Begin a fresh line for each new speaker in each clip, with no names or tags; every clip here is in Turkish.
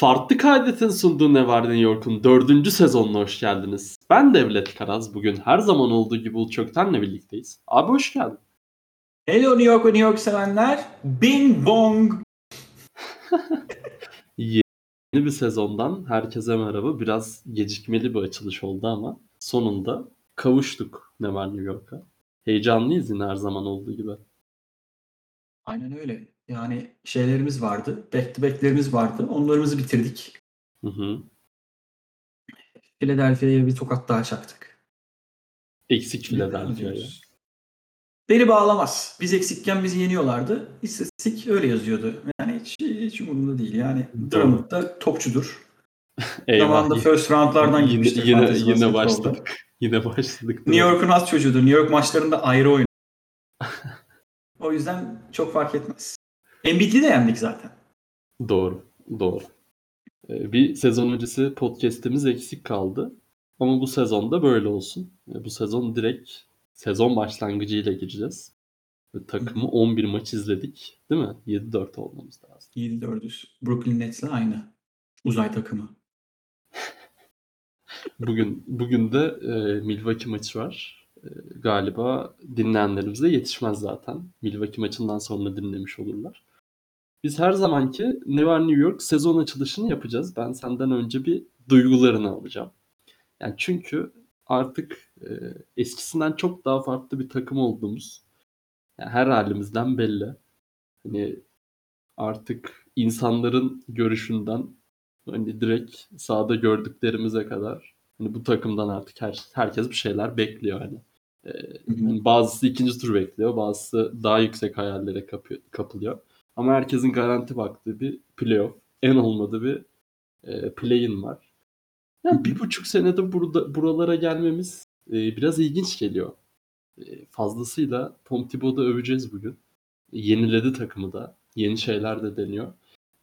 Farklı Kaydet'in sunduğu Ne Var New York'un dördüncü sezonuna hoş geldiniz. Ben Devlet Karaz. Bugün her zaman olduğu gibi Ulu Çökten'le birlikteyiz. Abi hoş geldin.
Hello New York ve New York sevenler. Bing bong.
Yeni bir sezondan herkese merhaba. Biraz gecikmeli bir açılış oldu ama sonunda kavuştuk Ne Var New York'a. Heyecanlıyız yine her zaman olduğu gibi.
Aynen öyle. Yani şeylerimiz vardı. Back to back'lerimiz vardı. Onlarımızı bitirdik.
Hı hı.
Philadelphia'ya bir tokat daha çaktık.
Eksik Philadelphia'ya.
Beni bağlamaz. Biz eksikken bizi yeniyorlardı. İstatistik öyle yazıyordu. Yani hiç, hiç umurumda değil. Yani. Drummond da topçudur. Zamanında first roundlardan
yine,
gitmiştir.
yine, yine
basketbolda.
başladık. Yine başladık.
New York'un az çocuğudur. New York maçlarında ayrı oynar. o yüzden çok fark etmez. Embiid'i de yendik zaten.
Doğru, doğru. Ee, Bir sezon öncesi podcast'imiz eksik kaldı. Ama bu sezonda böyle olsun. Ee, Bu sezon direkt sezon başlangıcıyla gireceğiz. Ve takımı 11 maç izledik. Değil mi? 7-4 olmamız lazım.
7-4'üz. Brooklyn Nets'le aynı. Uzay takımı.
Bugün bugün de e, Milwaukee maçı var. E, galiba dinleyenlerimize yetişmez zaten. Milwaukee maçından sonra dinlemiş olurlar. Biz her zamanki Ne Var New York sezon açılışını yapacağız. Ben senden önce bir duygularını alacağım. Yani çünkü artık e, eskisinden çok daha farklı bir takım olduğumuz yani her halimizden belli. Hani artık insanların görüşünden hani direkt sahada gördüklerimize kadar hani bu takımdan artık her, herkes bir şeyler bekliyor hani. Ee, hani bazısı ikinci tur bekliyor, bazısı daha yüksek hayallere kapıyor, kapılıyor. Ama herkesin garanti baktığı bir playoff, en olmadı bir e, play-in var. Yani bir buçuk senede burada buralara gelmemiz e, biraz ilginç geliyor. E, fazlasıyla Tom Thibodeau'da öveceğiz bugün. Yeniledi takımı da. Yeni şeyler de deniyor.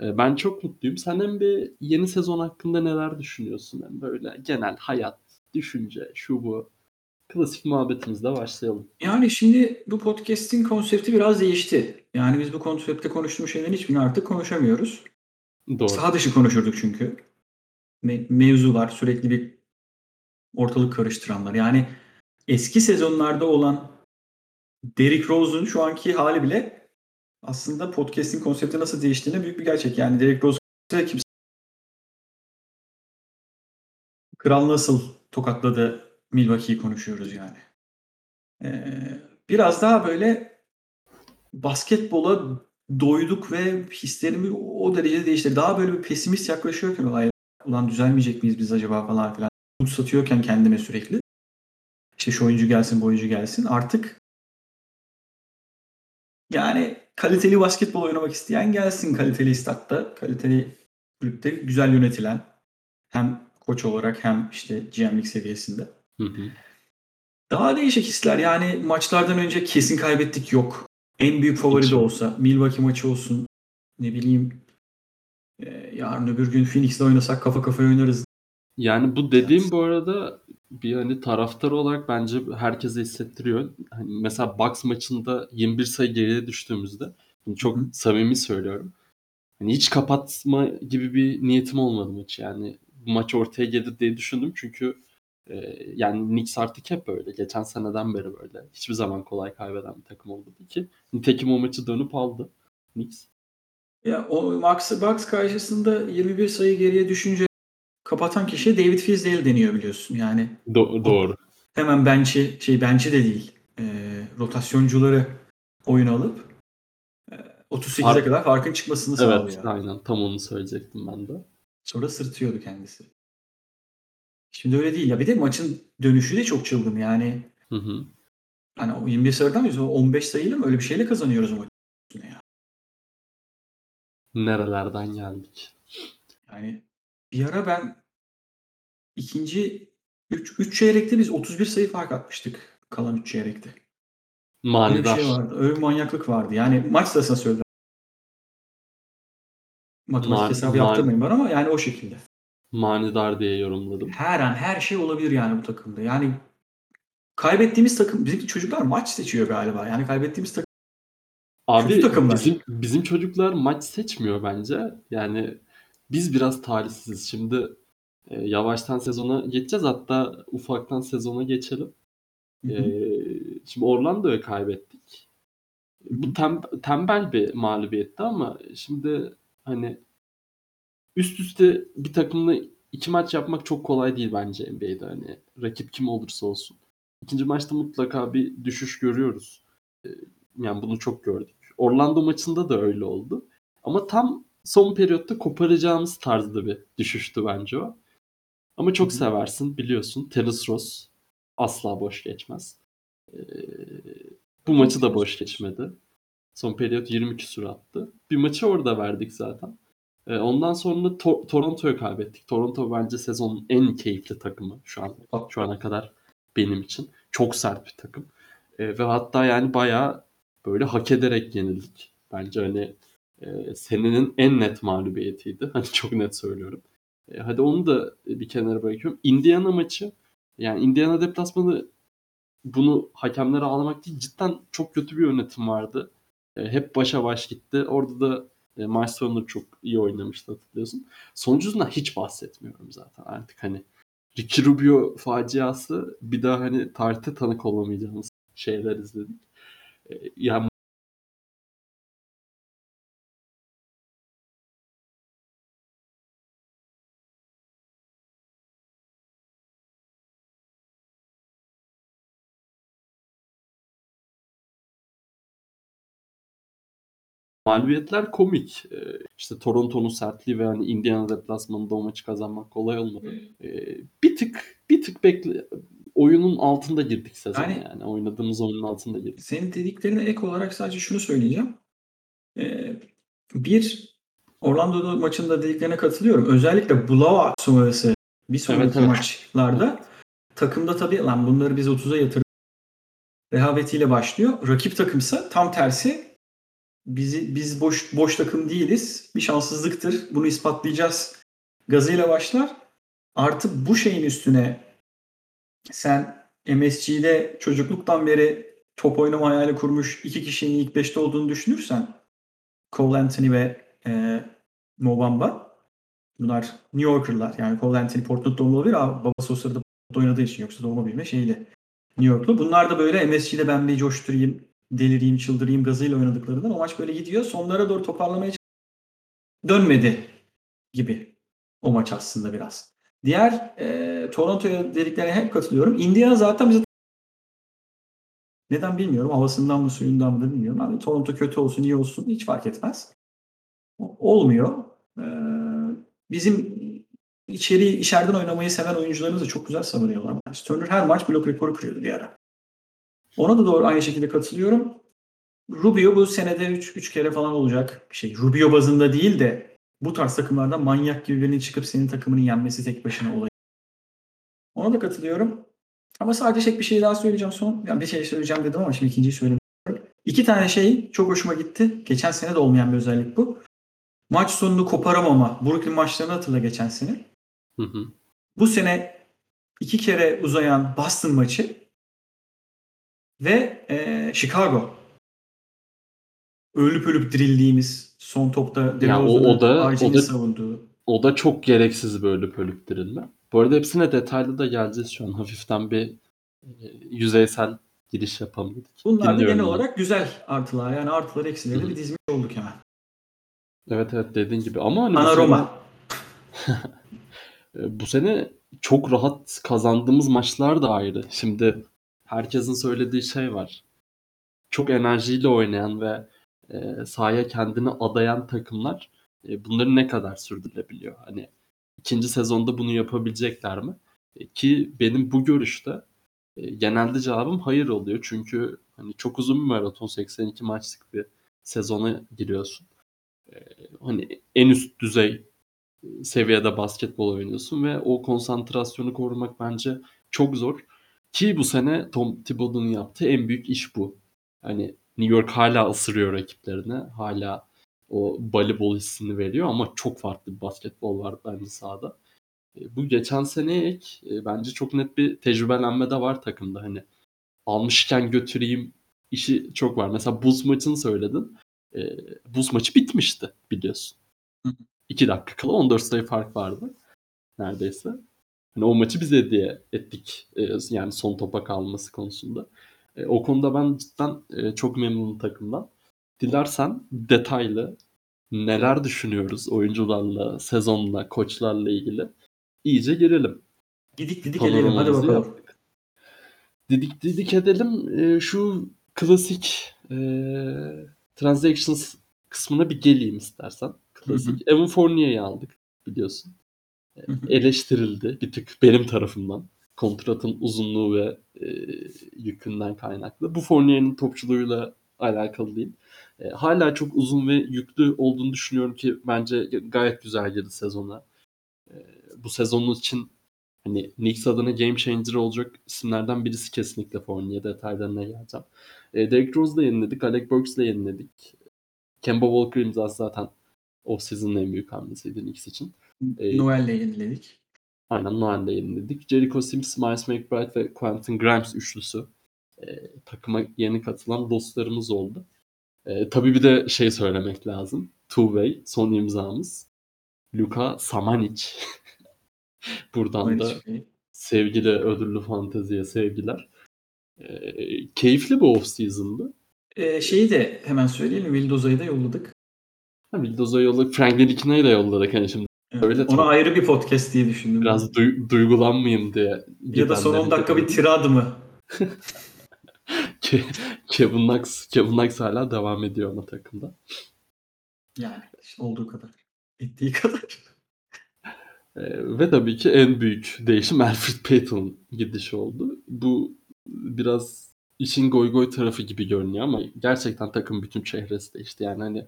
E, Ben çok mutluyum. Sen hem bir yeni sezon hakkında neler düşünüyorsun? Hem böyle genel hayat, düşünce, şu bu. Klasik muhabbetimizle başlayalım.
Yani şimdi bu podcast'in konsepti biraz değişti. Yani biz bu konseptte konuştuğumuz şeylerin hiçbirini artık konuşamıyoruz.
Doğru.
Saha dışı konuşurduk çünkü. Me- mevzular, sürekli bir ortalık karıştıranlar. Yani eski sezonlarda olan Derrick Rose'un şu anki hali bile aslında podcast'in konsepti nasıl değiştiğine büyük bir gerçek. Yani Derrick Rose kimse Kral nasıl tokatladı Milwaukee'yi konuşuyoruz yani. Ee, biraz daha böyle basketbola doyduk ve hislerimi o derece değişti. Daha böyle bir pesimist yaklaşıyorken olay ulan düzelmeyecek miyiz biz acaba falan filan. Umut satıyorken kendime sürekli. İşte şu oyuncu gelsin bu oyuncu gelsin. Artık yani kaliteli basketbol oynamak isteyen gelsin kaliteli statta, kaliteli kulüpte güzel yönetilen hem koç olarak hem işte GM'lik seviyesinde.
Hı hı.
Daha değişik hisler. Yani maçlardan önce kesin kaybettik yok. En büyük favori
Hiç.
de olsa. Milwaukee maçı olsun. Ne bileyim. e, yarın öbür gün Phoenix'le oynasak kafa kafaya oynarız.
Yani bu dediğim bu arada bir hani taraftar olarak bence herkese hissettiriyor. Hani mesela Bucks maçında 21 sayı geriye düştüğümüzde çok
Hı
samimi söylüyorum. Hani hiç kapatma gibi bir niyetim olmadı maçı. Yani bu maç ortaya gelir diye düşündüm çünkü e, yani Knicks artık hep böyle. Geçen seneden beri böyle. Hiçbir zaman kolay kaybeden bir takım olmadı ki. Nitekim o maçı dönüp aldı Knicks.
Ya o Max Bucks karşısında 21 sayı geriye düşünce kapatan kişi David Fizdale deniyor biliyorsun. Yani
Do- doğru.
hemen bench'i şey bench'i de değil. e, rotasyoncuları oyuna alıp e, 38'e
Fark-
kadar farkın çıkmasını
Evet,
sağlıyor.
aynen. Tam onu söyleyecektim ben de.
Sonra sırtıyordu kendisi. Şimdi öyle değil ya. Bir de maçın dönüşü de çok çılgın. Yani
Hı hı.
hani o 21 sayıdan mıyız? O 15 sayıyla mı? Öyle bir şeyle kazanıyoruz maçı. Ya.
Nerelerden geldik?
Yani bir ara ben ikinci 3 3 çeyrekte biz 31 sayı fark atmıştık kalan 3 çeyrekte. Öyle bir
Manidar.
şey vardı. Öyle bir manyaklık vardı. Yani maç sırasında söyledim. Matematik
Man-
hesabı
man-
yaptırmayın bana ama yani o şekilde.
Manidar diye yorumladım.
Her an her şey olabilir yani bu takımda. Yani kaybettiğimiz takım bizim çocuklar maç seçiyor galiba. Yani kaybettiğimiz takım
Abi
Kötü takımlar.
bizim bizim çocuklar maç seçmiyor bence. Yani biz biraz talihsiziz. Şimdi e, yavaştan sezona geçeceğiz. Hatta ufaktan sezona geçelim.
Hı hı.
E, şimdi Orlando'ya kaybettik. Bu tem- tembel bir mağlubiyetti ama şimdi hani üst üste bir takımla iki maç yapmak çok kolay değil bence NBA'de. Hani rakip kim olursa olsun. İkinci maçta mutlaka bir düşüş görüyoruz. E, yani bunu çok gördük. Orlando maçında da öyle oldu. Ama tam son periyotta koparacağımız tarzda bir düşüştü bence o. Ama çok
Hı hı.
seversin biliyorsun. Terence Ross asla boş geçmez. Ee, bu maçı da boş geçmedi. Son periyot 20 küsur attı. Bir maçı orada verdik zaten. Ee, ondan sonra To- Toronto'yu kaybettik. Toronto bence sezonun en keyifli takımı şu an şu ana kadar benim için. Çok sert bir takım. Ee, ve hatta yani bayağı böyle hak ederek yenildik. Bence hani e, senenin en net mağlubiyetiydi. Hani çok net söylüyorum. E, hadi onu da bir kenara bırakıyorum. Indiana maçı yani Indiana deplasmanı bunu hakemlere ağlamak değil cidden çok kötü bir yönetim vardı. E, hep başa baş gitti. Orada da e, Miles Turner çok iyi oynamıştı hatırlıyorsun. Sonucundan hiç bahsetmiyorum zaten artık hani Ricky Rubio faciası bir daha hani tarihte tanık olamayacağımız şeyler izledik. E, yani mağlubiyetler komik. Ee, işte Toronto'nun sertliği ve hani Indiana deplasmanında o maçı kazanmak kolay olmadı. Ee, bir tık bir tık bekle oyunun altında girdik sezon yani,
Yani-
oynadığımız oyunun altında girdik.
Senin dediklerine ek olarak sadece şunu söyleyeceğim. Ee, bir Orlando maçında dediklerine katılıyorum. Özellikle blowout sonrası bir sonraki
Evet, evet.
maçlarda takımda tabii lan bunları biz 30'a yatırdık rehavetiyle başlıyor. Rakip takımsa tam tersi bizi biz boş boş takım değiliz. Bir şanssızlıktır. Bunu ispatlayacağız. Gazıyla başlar. Artı bu şeyin üstüne sen MSG'de çocukluktan beri top oynama hayali kurmuş iki kişinin ilk beşte olduğunu düşünürsen Cole Anthony ve e, Mo Bamba bunlar New Yorker'lar. Yani Cole Anthony Portland doğumlu olabilir ama babası o sırada oynadığı için yoksa doğma büyüme şeyli New Yorklu. Bunlar da böyle MSG'de ben bir coşturayım, delireyim, çıldırayım gazıyla oynadıklarından o maç böyle gidiyor. Sonlara doğru toparlamaya dönmedi gibi o maç aslında biraz. Diğer e, Toronto'ya dediklerine hep katılıyorum. Indiana zaten bize neden bilmiyorum. Havasından mı suyundan mı da bilmiyorum. Abi Toronto kötü olsun iyi olsun hiç fark etmez. Olmuyor. Ee, bizim içeri içeriden oynamayı seven oyuncularımız da çok güzel savunuyorlar. Miles Turner her maç blok rekoru kırıyordu bir ara. Ona da doğru aynı şekilde katılıyorum. Rubio bu senede 3 kere falan olacak şey. Rubio bazında değil de bu tarz takımlardan manyak gibi birinin çıkıp senin takımını yenmesi tek başına olay. Ona da katılıyorum. Ama sadece tek bir şey daha söyleyeceğim son. Yani bir şey söyleyeceğim dedim ama şimdi ikinciyi söylemiyorum. İki tane şey çok hoşuma gitti. Geçen sene de olmayan bir özellik bu. Maç sonunu koparamama. Brooklyn maçlarını hatırla geçen sene.
Hı hı.
Bu sene iki kere uzayan Boston maçı ve eee, Chicago. Ölüp ölüp dirildiğimiz son topta
Ya o-
DeRozan'ın
o da- o da-
savunduğu.
O da çok gereksiz böyle pölüktirilme. Bu arada hepsine detaylı da geleceğiz şu an. Hafiften bir e, yüzeysel giriş yapalım dedik.
Bunlar da
Dinliyorum
genel
ben.
olarak güzel artılar. Yani artıları eksileri
Hı hı.
bir dizmiş olduk hemen.
Evet evet dediğin gibi ama hani
Ana Roma.
E, Bu sene çok rahat kazandığımız maçlar da ayrı. Şimdi herkesin söylediği şey var. Çok enerjiyle oynayan ve e, sahaya kendini adayan takımlar e, bunları ne kadar sürdürebiliyor? Hani ikinci sezonda bunu yapabilecekler mi? E, ki benim bu görüşte e, genelde cevabım hayır oluyor. Çünkü hani çok uzun bir maraton 82 maçlık bir sezona giriyorsun. E, hani en üst düzey seviyede basketbol oynuyorsun ve o konsantrasyonu korumak bence çok zor. Ki bu sene Tom Thibodeau'nun yaptığı en büyük iş bu. Hani New York hala ısırıyor rakiplerine. Hala o voleybol hissini veriyor ama çok farklı bir basketbol var bence sahada. E, Bu geçen seneye ek e, bence çok net bir tecrübelenme de var takımda. Hani almışken götüreyim işi çok var. Mesela buz maçını söyledin. E, buz maçı bitmişti biliyorsun.
Hı hı.
2 dakika kala 14 sayı fark vardı neredeyse. Yani o maçı biz hediye ettik. E, yani son topa kalması konusunda. E, o konuda ben cidden e, çok memnunum takımdan. Dilersen detaylı neler düşünüyoruz oyuncularla, sezonla, koçlarla ilgili iyice girelim.
Didik didik edelim hadi bakalım. Yaptık.
Didik didik edelim. E, şu klasik e, transactions kısmına bir geleyim istersen. Klasik. Hı hı. Evan Fournier'i aldık biliyorsun. Eleştirildi bir tık benim tarafımdan. Kontratın uzunluğu ve e, yükünden kaynaklı. Bu Fournier'in topçuluğuyla alakalı değil. E, hala çok uzun ve yüklü olduğunu düşünüyorum ki bence gayet güzel girdi sezona. E, bu sezonun için hani Knicks adına game changer olacak isimlerden birisi kesinlikle Fournier detaylarına geleceğim. E, Derrick Rose'la yeniledik, Alec Burks'la yeniledik. Kemba Walker imzası zaten off-season'ın en büyük hamlesiydi Knicks için.
E, Noel'le yeniledik.
Aynen Noel'le yeniledik. Jericho Sims, Miles McBride ve Quentin Grimes üçlüsü e, takıma yeni katılan dostlarımız oldu. E, tabii bir de şey söylemek lazım. Two Way son imzamız. Luka Samanic. Buradan da sevgili ödüllü fanteziye sevgiler. E, keyifli bir off season'dı.
E, şeyi de hemen söyleyelim. Vildoza'yı da yolladık.
Ha, Vildoza'yı yolladık. Frank Ntilik'ine'yi de yolladık. Hani şimdi.
Öyle Ona tabii. ayrı bir podcast diye düşündüm.
Biraz du- duygulanmayayım diye.
Ya da son 10 dakika bir tirad mı?
Kevin Knox, Kevin Knox hala devam ediyor ama takımda.
Yani işte olduğu kadar. Ettiği kadar.
Ee, ve tabii ki en büyük değişim Alfred Payton'ın gidişi oldu. Bu biraz işin goy goy tarafı gibi görünüyor ama gerçekten takım bütün çehresi değişti. Yani hani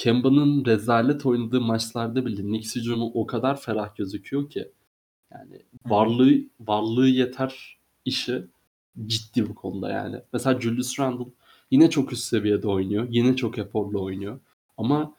Kemba'nın rezalet oynadığı maçlarda bile Knicks hücumu o kadar ferah gözüküyor ki yani varlığı varlığı yeter işi ciddi bu konuda yani. Mesela Julius Randle yine çok üst seviyede oynuyor. Yine çok eforlu oynuyor. Ama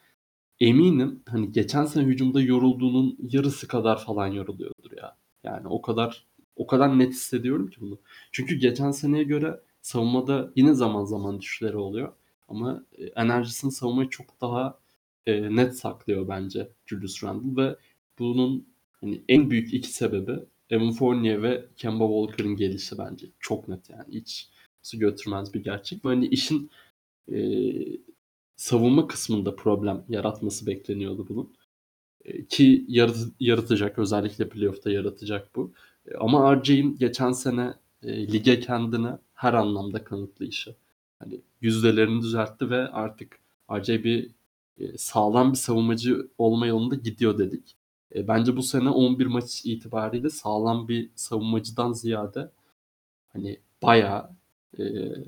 eminim hani geçen sene hücumda yorulduğunun yarısı kadar falan yoruluyordur ya. Yani o kadar o kadar net hissediyorum ki bunu. Çünkü geçen seneye göre savunmada yine zaman zaman düşüşleri oluyor. Ama e, enerjisini savunmayı çok daha e, net saklıyor bence Julius Randle ve bunun hani en büyük iki sebebi Evan Fournier ve Kemba Walker'ın gelişi bence. Çok net yani. Hiç su götürmez bir gerçek. Ve hani işin e, savunma kısmında problem yaratması bekleniyordu bunun. E, ki yarat, yaratacak. Özellikle playoff'ta yaratacak bu. E, ama RJ'in geçen sene e, lige kendini her anlamda kanıtlayışı. Hani yüzdelerini düzeltti ve artık RJ bir e, sağlam bir savunmacı olma yolunda gidiyor dedik. E, bence bu sene 11 maç itibariyle sağlam bir savunmacıdan ziyade hani bayağı e,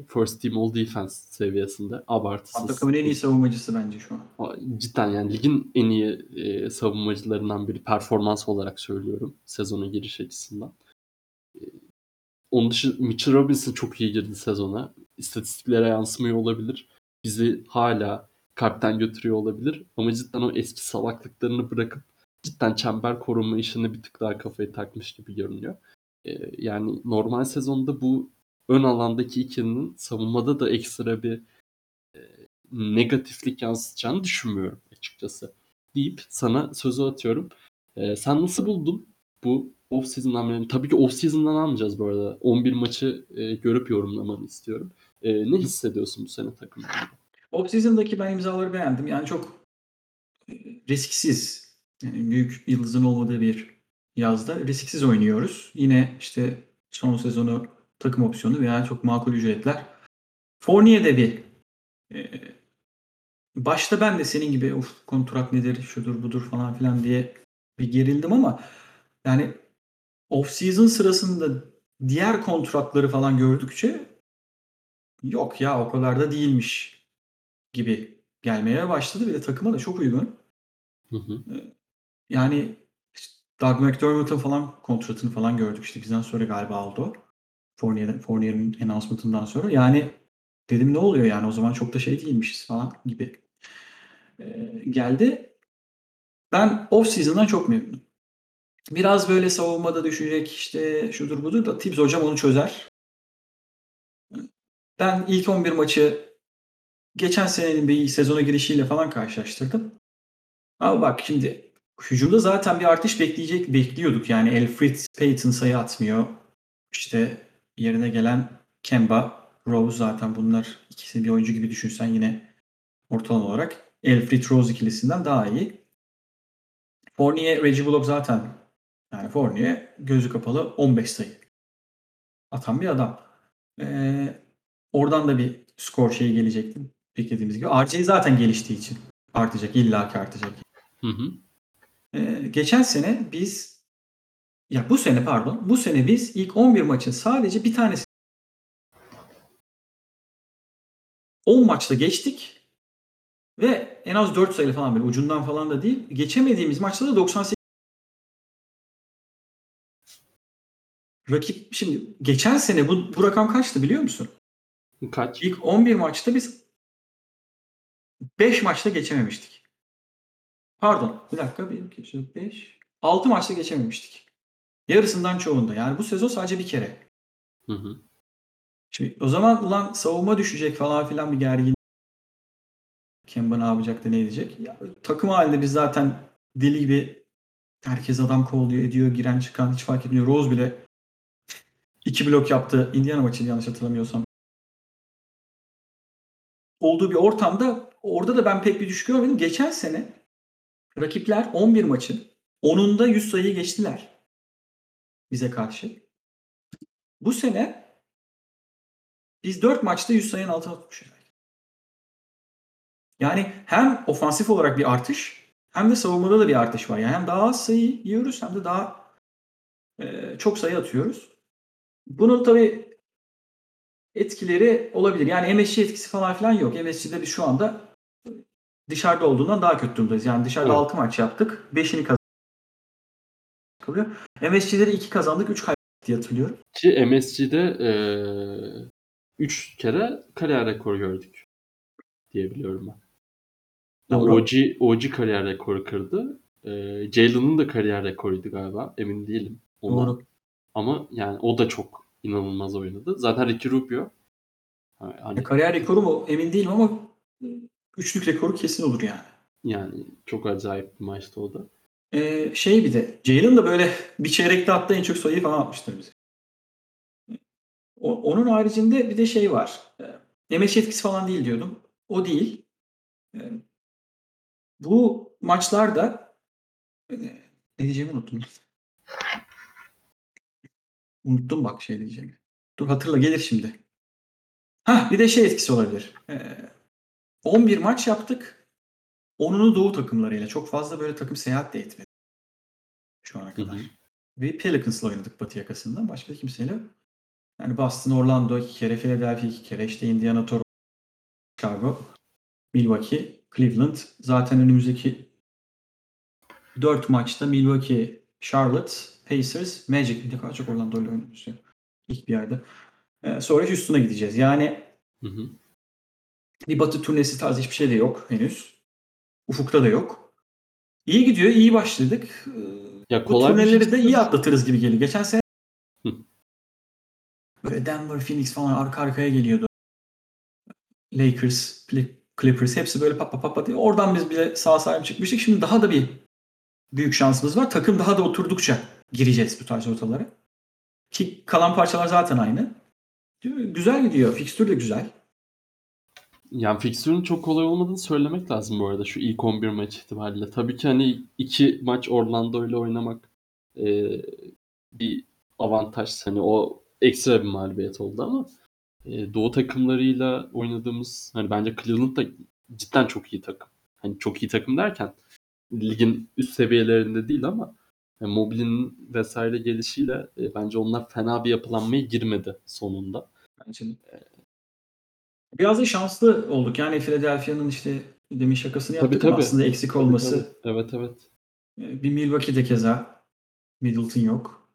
first team all defense seviyesinde abartısız.
Takımın en iyi savunmacısı bence şu
an. Cidden yani ligin en iyi e, savunmacılarından biri performans olarak söylüyorum sezona giriş açısından. E, onun dışı Mitchell Robinson çok iyi girdi sezona. İstatistiklere yansımıyor olabilir. Bizi hala kalpten götürüyor olabilir. Ama cidden o eski salaklıklarını bırakıp cidden çember koruma işini bir tık daha kafayı takmış gibi görünüyor. Ee, yani normal sezonda bu ön alandaki ikilinin savunmada da ekstra bir e, negatiflik yansıtacağını düşünmüyorum açıkçası. Deyip sana sözü atıyorum. E, sen nasıl buldun bu off season hamlelerini? Tabii ki off season'dan almayacağız bu arada. 11 maçı e, görüp yorumlamanı istiyorum. E, ne hissediyorsun bu sene takımda?
Off season'daki ben imzaları beğendim. Yani çok e, risksiz yani büyük yıldızın olmadığı bir yazda risksiz oynuyoruz. Yine işte son sezonu takım opsiyonu veya çok makul ücretler. Fournier'de bir e, başta ben de senin gibi of kontrat nedir, şudur budur falan filan diye bir gerildim ama yani off season sırasında diğer kontratları falan gördükçe yok ya o kadar da değilmiş gibi gelmeye başladı. Bir de takıma da çok uygun. Hı hı. E, yani Doug McDermott'ın falan kontratını falan gördük işte bizden sonra galiba oldu. Fournier'in Fournier'in announcement'ından sonra. Yani dedim ne oluyor yani o zaman çok da şey değilmişiz falan gibi ee, geldi. Ben off season'dan çok memnunum. Biraz böyle savunmada düşecek işte şudur budur da Tibbs hocam onu çözer. Ben ilk 11 maçı geçen senenin bir sezona girişiyle falan karşılaştırdım. Ama bak şimdi hücumda zaten bir artış bekleyecek bekliyorduk. Yani Elfrid Payton sayı atmıyor. İşte yerine gelen Kemba, Rose zaten bunlar ikisi bir oyuncu gibi düşünsen yine ortalama olarak Elfrid Rose ikilisinden daha iyi. Fournier, Reggie Bullock zaten yani Fournier gözü kapalı 15 sayı atan bir adam. Ee, oradan da bir skor şeyi gelecekti beklediğimiz gibi. RJ zaten geliştiği için artacak. illaki artacak.
Hı hı.
Ee, geçen sene biz ya bu sene pardon bu sene biz ilk 11 maçın sadece bir tanesi 10 maçta geçtik ve en az 4 sayılı falan böyle ucundan falan da değil. Geçemediğimiz maçta da 98 Rakip şimdi geçen sene bu, bu rakam kaçtı biliyor musun?
Kaç?
İlk 11 maçta biz 5 maçta geçememiştik. Pardon bir dakika 1, 2, 3, 5 6 maçta geçememiştik. Yarısından çoğunda. Yani bu sezon sadece bir kere.
Hı hı.
Şimdi o zaman ulan savunma düşecek falan filan bir gergin. Kemba ne yapacak da ne edecek? Ya, takım halinde biz zaten deli gibi herkes adam kovalıyor ediyor. Giren çıkan hiç fark etmiyor. Rose bile iki blok yaptı. Indiana maçını yanlış hatırlamıyorsam. Olduğu bir ortamda orada da ben pek bir düşük görmedim. Geçen sene rakipler 11 maçın 10'unda 100 sayıyı geçtiler. Bize karşı. Bu sene biz 4 maçta 100 sayının altına tutmuşuz. Yani hem ofansif olarak bir artış hem de savunmada da bir artış var. Yani hem daha az sayı yiyoruz hem de daha e, çok sayı atıyoruz. Bunun tabii etkileri olabilir. Yani MSG etkisi falan filan yok. MSG'de biz şu anda dışarıda olduğundan daha kötü durumdayız. Yani dışarıda
Evet.
6 maç yaptık. 5'ini kazandık. MSG'de 2 kazandık, 3 kaybettik diye hatırlıyorum.
Ki MSG'de 3 kere kariyer rekoru gördük diyebiliyorum ben.
Doğru.
OG, OG kariyer rekoru kırdı. Ee, Jalen'ın da kariyer rekoruydu galiba. Emin değilim. Ona.
Doğru.
Ama yani o da çok inanılmaz oynadı. Zaten Ricky Rubio hani
Kariyer rekoru mu emin değilim ama üçlük rekoru kesin olur yani.
yani çok acayip bir maçtı o da.
Ee, şey bir de Jalen da böyle bir çeyrekte hatta en çok sayıyı falan atmıştır bize. O- onun haricinde bir de şey var. Ee, MSG etkisi falan değil diyordum. O değil. Ee, bu maçlarda e, ne diyeceğimi unuttum. Unuttum bak şey diyeceğimi. Dur hatırla gelir şimdi. Ha bir de şey etkisi olabilir. Ee, 11 maç yaptık. 10'unu doğu takımlarıyla. Çok fazla böyle takım seyahat de etmedi. Şu ana
Hı
kadar.
hı.
Ve Pelicans'la oynadık Batı yakasından. Başka kimseyle. Yani Boston, Orlando iki kere, Philadelphia iki kere, işte Indiana, Toronto, Chicago, Milwaukee, Cleveland. Zaten önümüzdeki 4 maçta Milwaukee, Charlotte, Pacers, Magic. Ne kadar çok Orlando ile oynuyoruz ya. İlk bir ayda. Ee, sonra Houston'a gideceğiz. Yani
Hı hı.
bir batı turnesi tarzı hiçbir şey de yok henüz. Ufukta da yok. İyi gidiyor, iyi başladık. Ee,
Ya
Bu
kolay bir
turneleri de
fixture-
iyi atlatırız gibi geliyor. Geçen sene
Hı.
böyle Denver, Phoenix falan arka arkaya geliyordu. Lakers, Cli- Clippers hepsi böyle pat pat diye. Oradan biz bile sağ salim çıkmıştık. Şimdi daha da bir büyük şansımız var. Takım daha da oturdukça gireceğiz bu tarz ortalara. Ki kalan parçalar zaten aynı. Güzel gidiyor. Fikstür de güzel.
Yani fikstürün çok kolay olmadığını söylemek lazım bu arada şu ilk 11 maç itibariyle. Tabii ki hani iki maç Orlando ile oynamak e, bir avantaj. Hani o ekstra bir mağlubiyet oldu ama e, Doğu takımlarıyla oynadığımız hani bence Cleveland da cidden çok iyi takım. Hani çok iyi takım derken ligin üst seviyelerinde değil ama yani Mobley'nin vesaire gelişiyle e, bence onlar fena bir yapılanmaya girmedi sonunda.
Bence. Biraz da şanslı olduk. Yani Philadelphia'nın işte demin şakasını
Tabii,
yaptık
tabii.
aslında eksik olması.
Evet evet.
Bir Milwaukee'de keza Middleton yok.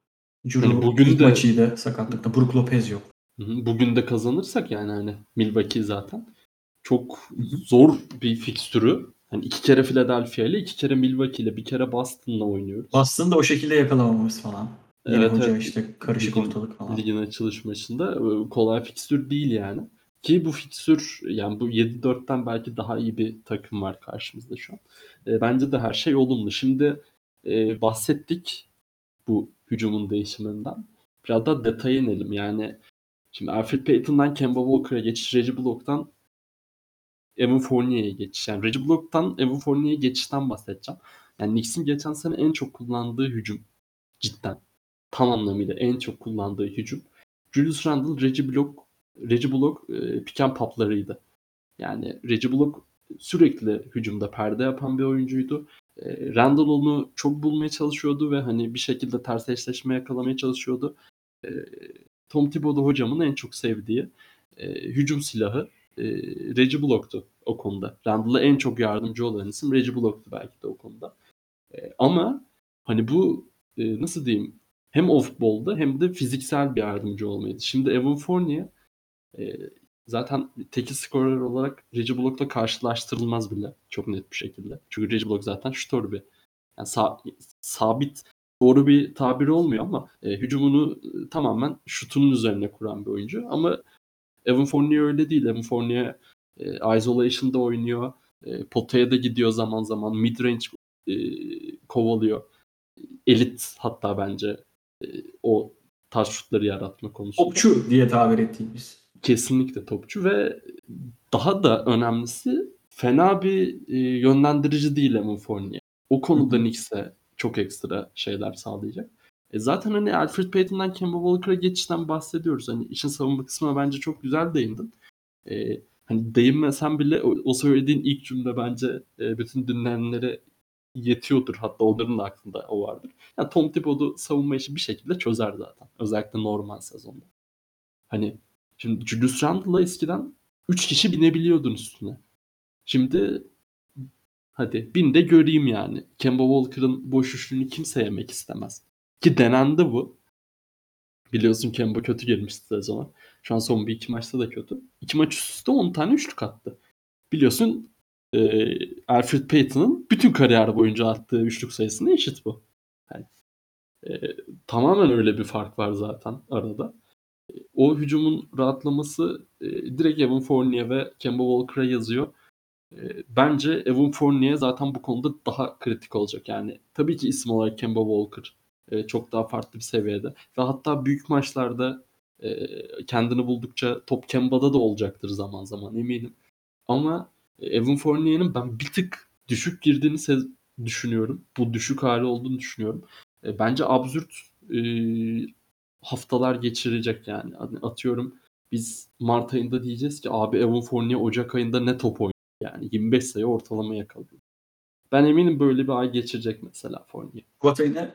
Yani bugün de-
maçıydı sakatlıkta. Brook Lopez yok.
Bugün de kazanırsak yani hani Milwaukee zaten çok zor bir fikstürü. Hani iki kere Philadelphia ile iki kere Milwaukee ile bir kere Boston'la oynuyoruz.
Boston'ı da o şekilde yakalamamız falan. Yeni
Evet,
hoca
evet.
işte karışık
Ligin-
ortalık falan.
Ligin açılış maçında e, kolay fikstür değil yani. Ki bu fikstür yani bu 7-4'ten belki daha iyi bir takım var karşımızda şu an. Eee, bence de her şey olumlu. Şimdi, eee, bahsettik bu hücumun değişiminden. Biraz daha detaya inelim. Yani şimdi Elfrid Payton'dan Kemba Walker'a geçiş, Reggie Bullock'tan Evan Fournier'e geçiş. Yani Reggie Bullock'tan Evan Fournier'e geçişten bahsedeceğim. Yani Knicks'in geçen sene en çok kullandığı hücum cidden tam anlamıyla en çok kullandığı hücum Julius Randle, Reggie Bullock, Reggie Bullock e, pick and pop'larıydı. Yani Reggie Bullock sürekli hücumda perde yapan bir oyuncuydu. E, Randle onu çok bulmaya çalışıyordu ve hani bir şekilde ters eşleşme yakalamaya çalışıyordu. E, Tom Thibodeau hocamın en çok sevdiği e, hücum silahı e, Reggie Bullock'tu o konuda. Randle'a en çok yardımcı olan isim Reggie Bullock'tu belki de o konuda. E, ama hani bu e, nasıl diyeyim hem off ball'da hem de fiziksel bir yardımcı olmaydı. Şimdi Evan Fournier e, zaten tekil skorer olarak Reggie Bullock'la karşılaştırılmaz bile çok net bir şekilde. Çünkü Reggie Bullock zaten şutör bir yani sa- sabit doğru bir tabir olmuyor ama e, hücumunu e, tamamen şutunun üzerine kuran bir oyuncu. Ama Evan Fournier öyle değil. Evan Fournier e, isolation'da oynuyor. E, potaya da gidiyor zaman zaman. Mid range e, kovalıyor. Elit hatta bence e, o tarz şutları yaratma konusunda.
Topçu diye tabir ettiğimiz.
Kesinlikle topçu ve daha da önemlisi fena bir e, yönlendirici değil Evan Fournier. O konuda Knicks'e çok ekstra şeyler sağlayacak. E zaten hani Alfred Payton'dan Kemba Walker'a geçişten bahsediyoruz. Hani işin savunma kısmına bence çok güzel değindin. E, hani değinmesen bile o, o söylediğin ilk cümle bence e, bütün dinleyenlere yetiyordur. Hatta onların da aklında o vardır. Yani Tom Thibodeau savunma işi bir şekilde çözer zaten. Özellikle normal sezonda. Hani şimdi Julius Randle'la eskiden 3 kişi binebiliyordun üstüne. Şimdi hadi bin de göreyim yani. Kemba Walker'ın boş üçlüğünü kimse yemek istemez. Ki denendi bu. Biliyorsun Kemba kötü girmişti sezona. Şu an son bir iki maçta da kötü. İki maç üst üste 10 tane üçlük attı. Biliyorsun e, Alfred Payton'ın bütün kariyer boyunca attığı üçlük sayısına eşit bu. Yani, e, tamamen öyle bir fark var zaten arada. O hücumun rahatlaması e, direkt Evan Fournier ve Kemba Walker'a yazıyor. E, bence Evan Fournier zaten bu konuda daha kritik olacak. Yani tabii ki isim olarak Kemba Walker e, çok daha farklı bir seviyede. Ve hatta büyük maçlarda e, kendini buldukça top Kemba'da da olacaktır zaman zaman eminim. Ama Evan Fournier'in ben bir tık düşük girdiğini sez- düşünüyorum. Bu düşük hali olduğunu düşünüyorum. E, bence absürt e, haftalar geçirecek yani. Hani atıyorum biz Mart ayında diyeceğiz ki abi Evan Fournier Ocak ayında ne top oynuyor. Yani 25 sayı ortalama yakalıyor. Ben eminim böyle bir ay geçirecek mesela Fournier.
Şubat ayını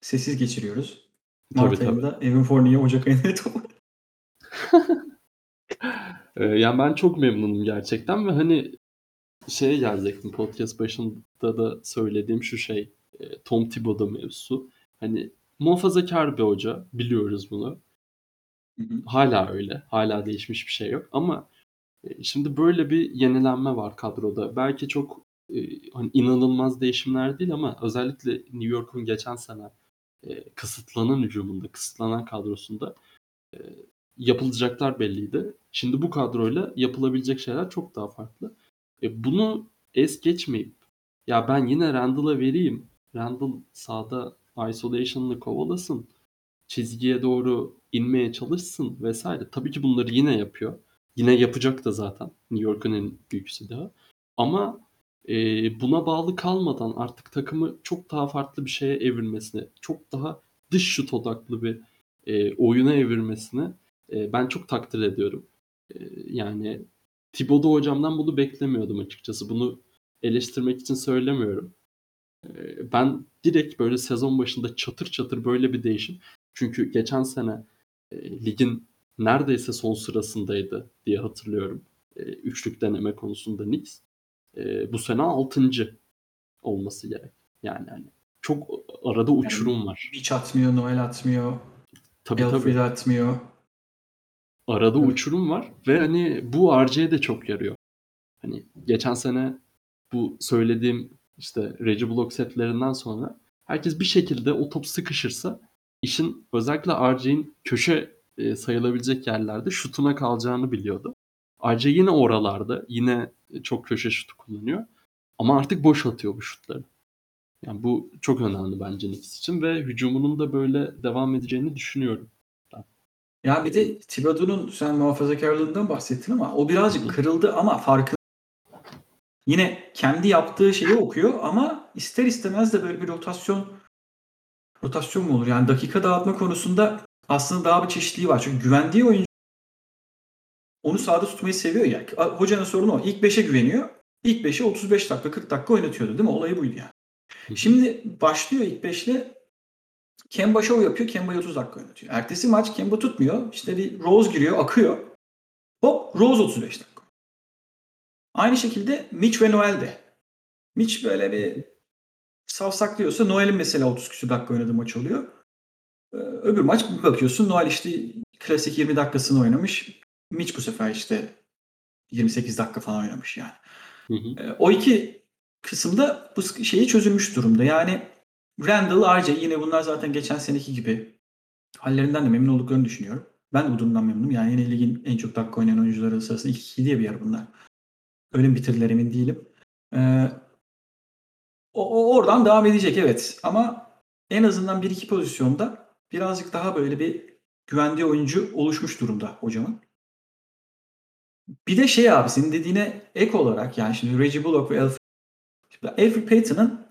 sessiz geçiriyoruz.
Tabii,
Mart
tabii.
ayında Evan Fournier, Ocak ayında
Ee, yani ben çok memnunum gerçekten ve hani şeye gelecektim podcast başında da söylediğim şu şey e, Tom Thibodeau mevzusu. Hani muhafazakar bir hoca biliyoruz bunu. Hala öyle. Hala değişmiş bir şey yok ama e, şimdi böyle bir yenilenme var kadroda. Belki çok e, hani inanılmaz değişimler değil ama özellikle New York'un geçen sene e, kısıtlanan hücumunda, kısıtlanan kadrosunda e, yapılacaklar belliydi. Şimdi bu kadroyla yapılabilecek şeyler çok daha farklı. E, bunu es geçmeyip ya ben yine Randall'a vereyim. Randall sağda isolation'lı kovalasın. Çizgiye doğru inmeye çalışsın vesaire. Tabii ki bunları yine yapıyor. Yine yapacak da zaten. New York'un en büyük silahı. Ama e, buna bağlı kalmadan artık takımı çok daha farklı bir şeye evirmesine, çok daha dış şut odaklı bir e, oyuna evirmesine e, ben çok takdir ediyorum. E, yani Thibodeau hocamdan bunu beklemiyordum açıkçası. Bunu eleştirmek için söylemiyorum. E, ben direkt böyle sezon başında çatır çatır böyle bir değişim. Çünkü geçen sene e, ligin neredeyse son sırasındaydı diye hatırlıyorum. E, üçlük deneme konusunda Knicks. E, bu sene 6. olması gerek. Yani hani çok arada uçurum var.
Beach atmıyor, Noel atmıyor,
Tabii tabii.
Elfrid atmıyor.
arada
Evet.
uçurum var ve hani bu RC'ye de çok yarıyor. Hani geçen sene bu söylediğim işte Reggie Block setlerinden sonra herkes bir şekilde o top sıkışırsa işin özellikle RC'nin köşe e, sayılabilecek yerlerde şutuna kalacağını biliyordu. RJ yine oralarda. Yine çok köşe şutu kullanıyor. Ama artık boş atıyor bu şutları. Yani bu çok önemli bence Knicks için ve hücumunun da böyle devam edeceğini düşünüyorum.
Ya bir de Thibodeau'nun sen muhafazakarlığından bahsettin ama o birazcık kırıldı ama farkı yine kendi yaptığı şeyi okuyor ama ister istemez de böyle bir rotasyon rotasyon mu olur? Yani dakika dağıtma konusunda aslında daha bir çeşitliliği var. Çünkü güvendiği oyuncu onu sahada tutmayı seviyor ya. Hocanın sorunu o. İlk 5'e güveniyor. İlk 5'e 35 dakika 40 dakika oynatıyordu değil mi? Olayı buydu yani. Şimdi başlıyor ilk 5'le Kemba show yapıyor. Kemba'yı 30 dakika oynatıyor. Ertesi maç Kemba tutmuyor. İşte bir Rose giriyor, akıyor. Hop Rose 35 dakika. Aynı şekilde Mitch ve Noel de. Mitch böyle bir savsaklıyorsa Noel'in mesela 30 küsur dakika oynadığı maç oluyor. Ee, öbür maç bakıyorsun Noel işte klasik 20 dakikasını oynamış. Mitch bu sefer işte 28 dakika falan oynamış yani.
Hı hı.
Ee, o iki kısımda bu şeyi çözülmüş durumda. Yani Randall, RJ yine bunlar zaten geçen seneki gibi hallerinden de memnun olduklarını düşünüyorum. Ben de bu durumdan memnunum. Yani yine ligin en çok dakika oynayan oyuncuları sırasında ilk iki diye bir yer bunlar. Öyle mi bitirdiler emin değilim. Ee, o, o oradan devam edecek evet. Ama en azından bir iki pozisyonda birazcık daha böyle bir güvendiği oyuncu oluşmuş durumda hocamın. Bir de şey abi senin dediğine ek olarak yani şimdi Reggie Bullock ve Alfred, Alfred Payton'ın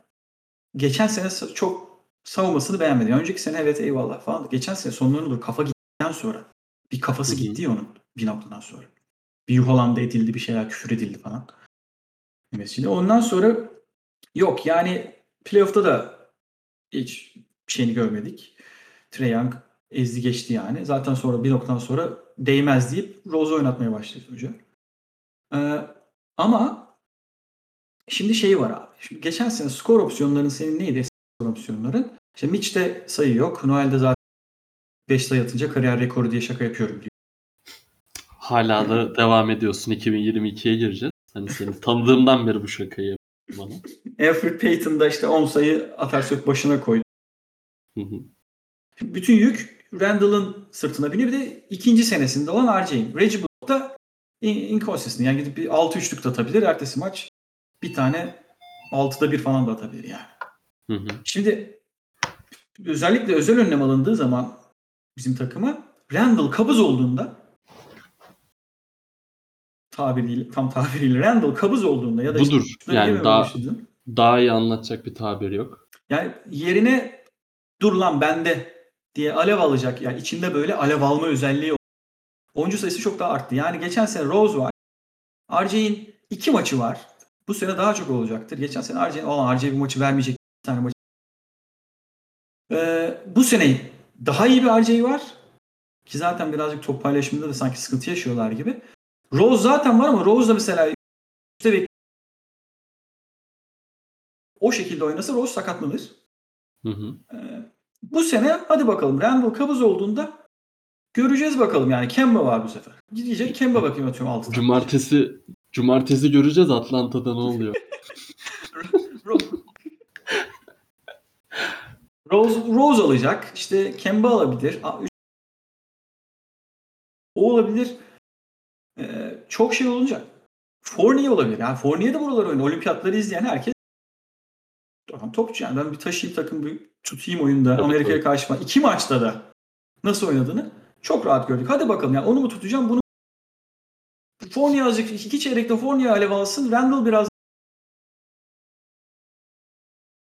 geçen sene çok savunmasını beğenmedim. Önceki sene evet eyvallah falan. Geçen sene sonlarına doğru kafa gittikten sonra bir kafası gitti onun bir noktadan sonra. Bir yuhalanda edildi bir şeyler küfür edildi falan. Mesela ondan sonra yok yani playoff'ta da hiç şeyini görmedik. Trae Young ezdi geçti yani. Zaten sonra bir noktadan sonra değmez deyip Rose oynatmaya başladı hoca. Ee, ama şimdi şey var abi. Şimdi geçen sene skor opsiyonların senin neydi skor opsiyonların? İşte Mitch'te sayı yok. Noel'de zaten 5 sayı atınca kariyer rekoru diye şaka yapıyorum diyor.
Hala da devam ediyorsun. 2022'ye gireceğiz. Hani seni tanıdığımdan beri bu şakayı bana.
Alfred Payton da işte 10 sayı atar başına koydu. Bütün yük Randall'ın sırtına biniyor. Bir de ikinci senesinde olan RJ'in. Reggie Bullock da in- inconsistent. Yani gidip bir 6-3'lük de atabilir. Ertesi maç bir tane 6'da 1 falan da atabilir yani.
Hı hı.
Şimdi özellikle özel önlem alındığı zaman bizim takıma Randall kabız olduğunda tabiriyle, tam tabiriyle Randall kabız olduğunda ya da
Budur.
şutları
Yani daha- Daha iyi anlatacak bir tabir yok.
Yani yerine dur lan bende diye alev alacak. Yani içinde böyle alev alma özelliği oyuncu sayısı çok daha arttı. Yani geçen sene Rose var. RJ'in iki maçı var. Bu sene daha çok olacaktır. Geçen sene RJ'in olan RJ bir maçı vermeyecek. Bir tane maçı. Ee, bu sene daha iyi bir RJ var. Ki zaten birazcık top paylaşımında da sanki sıkıntı yaşıyorlar gibi. Rose zaten var ama Rose da mesela üstte o şekilde oynasa Rose sakatlanır.
Hı hı.
Ee, bu sene hadi bakalım Randall kabız olduğunda göreceğiz bakalım yani Kemba var bu sefer. Gidecek Kemba bakayım atıyorum altı.
Cumartesi Cumartesi göreceğiz Atlanta'da ne oluyor.
Ro- Rose, Rose alacak. İşte Kemba alabilir. O olabilir. Ee, çok şey olacak. Fournier olabilir. Yani Fournier de buralar oynuyor. Olimpiyatları izleyen herkes Tamam, topçu yani ben bir taşıyayım takım bir tutayım oyunda Amerika'ya karşı falan. iki maçta da nasıl oynadığını çok rahat gördük. Hadi bakalım yani onu mu tutacağım bunu Fournier azıcık iki çeyrekte Fournier alev alsın. Randall biraz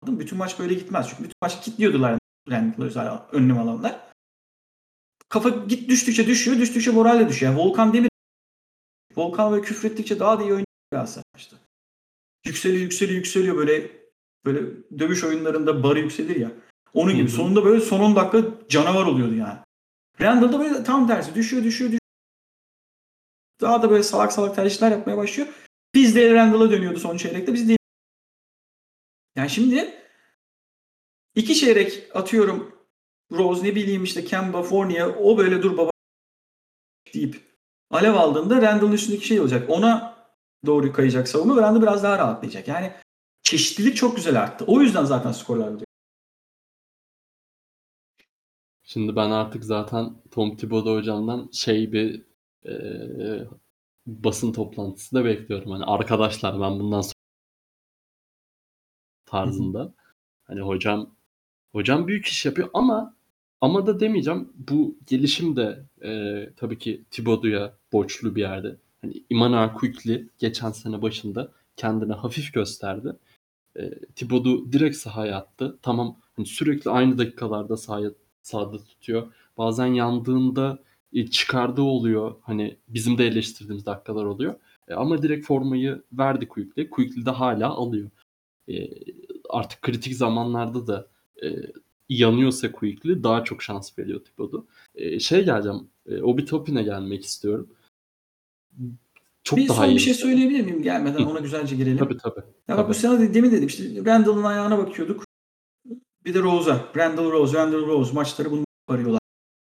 bütün maç böyle gitmez. Çünkü bütün maç kilitliyordular Randall'ı özel önlem alanlar. Kafa git düştükçe düşüyor, düştükçe moralle düşüyor. Yani Volkan Demir Volkan böyle küfrettikçe daha da iyi oynuyor aslında işte. Yükseliyor, yükseliyor, yükseliyor böyle böyle dövüş oyunlarında barı yükselir ya. Onun gibi.
Hı hı.
Sonunda böyle son 10 dakika canavar oluyordu yani. Randall da böyle tam tersi. Düşüyor, düşüyor, düşüyor. Daha da böyle salak salak tercihler yapmaya başlıyor. Biz de Randall'a dönüyordu son çeyrekte. Biz de yani şimdi iki çeyrek atıyorum Rose ne bileyim işte Kemba, Fournier o böyle dur baba deyip alev aldığında Randall'ın üstündeki şey olacak. Ona doğru kayacak savunma ve Randall biraz daha rahatlayacak. Yani çeşitlilik çok güzel arttı. O yüzden zaten skorlar diyor.
Şimdi ben artık zaten Tom Thibodeau hocamdan şey bir eee, basın toplantısı da bekliyorum. Hani arkadaşlar ben bundan sonra tarzında. Hani hocam hocam büyük iş yapıyor ama ama da demeyeceğim. Bu gelişim de e, tabii ki Thibodeau'ya borçlu bir yerde. Hani Immanuel Quickly geçen sene başında kendini hafif gösterdi. E, Thibodeau direkt sahaya attı. Tamam hani sürekli aynı dakikalarda sahaya, sahada tutuyor. Bazen yandığında e, çıkardığı oluyor. Hani bizim de eleştirdiğimiz dakikalar oluyor. E, ama direkt formayı verdi Quickly. Quickly de hala alıyor. E, artık kritik zamanlarda da e, yanıyorsa Quickly daha çok şans veriyor Thibodeau. E, şey geleceğim. E, Obi Topin'e gelmek istiyorum. Çok
bir
daha
son
iyi
bir şey söyleyebilir miyim gelmeden ona güzelce girelim.
Tabii tabii.
Ya bak bu sene de- demin dedim işte Randall'ın ayağına bakıyorduk. Bir de Rose'a. Randall Rose, Randall Rose maçları bunu arıyorlar.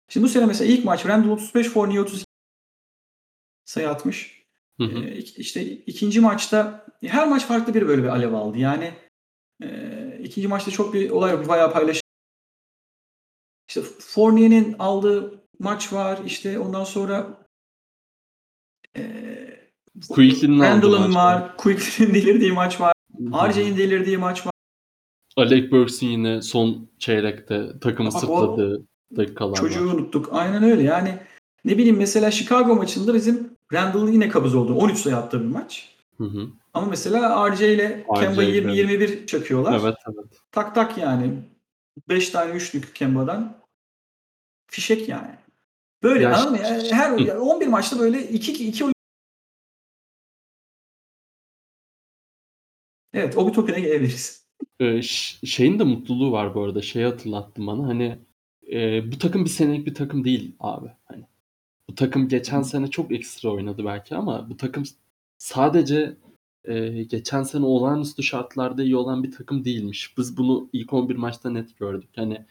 Şimdi bu sene mesela ilk maç Randall 35, Fournier 32 sayı atmış.
Hı hı.
Ee, işte ikinci maçta her maç farklı bir böyle bir alev aldı. Yani e, ikinci maçta çok bir olay yok. Bayağı paylaş. İşte Fournier'in aldığı maç var. İşte ondan sonra
Quickly'nin aldığı
Randall'ın var. Quickly'nin delirdiği maç var. RJ'in delirdiği maç var.
Alec Burks'ün yine son çeyrekte takımı
Bak
sırtladığı dakikalar
Çocuğu
var.
unuttuk. Aynen öyle. Yani ne bileyim mesela Chicago maçında bizim Randall yine kabız oldu. 13 sayı attığı bir maç.
Hı hı.
Ama mesela RJ ile
RJ
Kemba
ile.
20-21 çakıyorlar.
Evet evet.
Tak tak yani. 5 tane üçlük Kemba'dan. Fişek yani. Böyle
Ya
anladın mı? Yani her yani 11 maçta böyle 2 2 Evet, o bir topine gelebiliriz.
Ee, şeyin de mutluluğu var bu arada. Şeyi hatırlattım bana. Hani e, bu takım bir senelik bir takım değil abi. Hani bu takım geçen sene çok ekstra oynadı belki ama bu takım sadece e, geçen sene olağanüstü şartlarda iyi olan bir takım değilmiş. Biz bunu ilk 11 maçta net gördük. Hani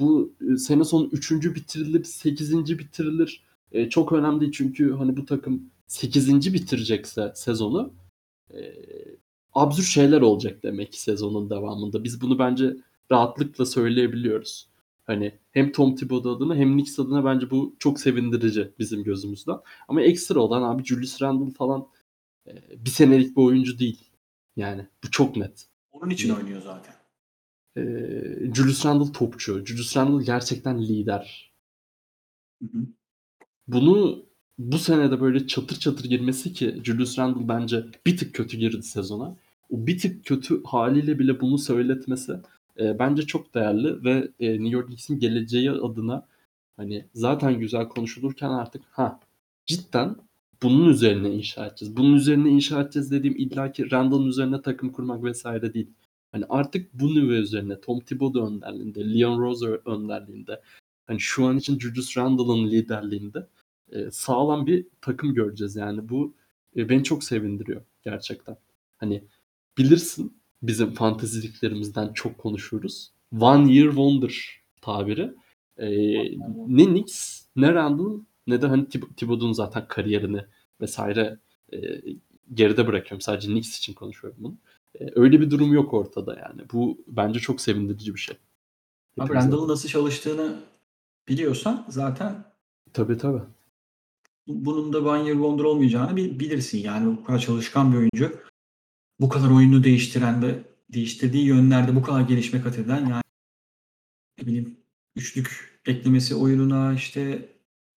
bu e, sene sonu 3. bitirilir, 8. bitirilir. E, çok önemli çünkü hani bu takım 8. bitirecekse sezonu e, absürt şeyler olacak demek ki sezonun devamında. Biz bunu bence rahatlıkla söyleyebiliyoruz. Hani hem Tom Thibodeau adına hem Knicks adına bence bu çok sevindirici bizim gözümüzden. Ama ekstra olan abi Julius Randle falan e, bir senelik bir oyuncu değil. Yani bu çok net.
Onun için oynuyor zaten.
E, Julius Randle topçu. Julius Randle gerçekten lider.
Hı hı.
Bunu bu senede böyle çatır çatır girmesi ki Julius Randle bence bir tık kötü girdi sezona. O bir tık kötü haliyle bile bunu söyletmesi e, bence çok değerli ve e, New York Knicks'in geleceği adına hani zaten güzel konuşulurken artık ha cidden bunun üzerine inşa edeceğiz. Bunun üzerine inşa edeceğiz dediğim illaki Randall'ın üzerine takım kurmak vesaire değil. Hani artık bu nüve üzerine Tom Thibodeau önderliğinde, Leon Rose önderliğinde hani şu an için Julius Randle'ın liderliğinde e, sağlam bir takım göreceğiz yani bu e, beni çok sevindiriyor gerçekten. Hani bilirsin bizim fanteziliklerimizden çok konuşuruz. One Year Wonder tabiri. E, ne Knicks ne Randle ne de hani Thib- Thibodeau'nun zaten kariyerini vesaire e, geride bırakıyorum. Sadece Knicks için konuşuyorum bunu. E, öyle bir durum yok ortada yani. Bu bence çok sevindirici bir şey.
Abi. Randall'ın nasıl çalıştığını biliyorsan zaten
Tabii tabii.
Bunun da one year wonder olmayacağını bil- bilirsin. Yani bu kadar çalışkan bir oyuncu. Bu kadar oyunu değiştiren ve değiştirdiği yönlerde bu kadar gelişme kat eden yani ne bileyim üçlük eklemesi oyununa işte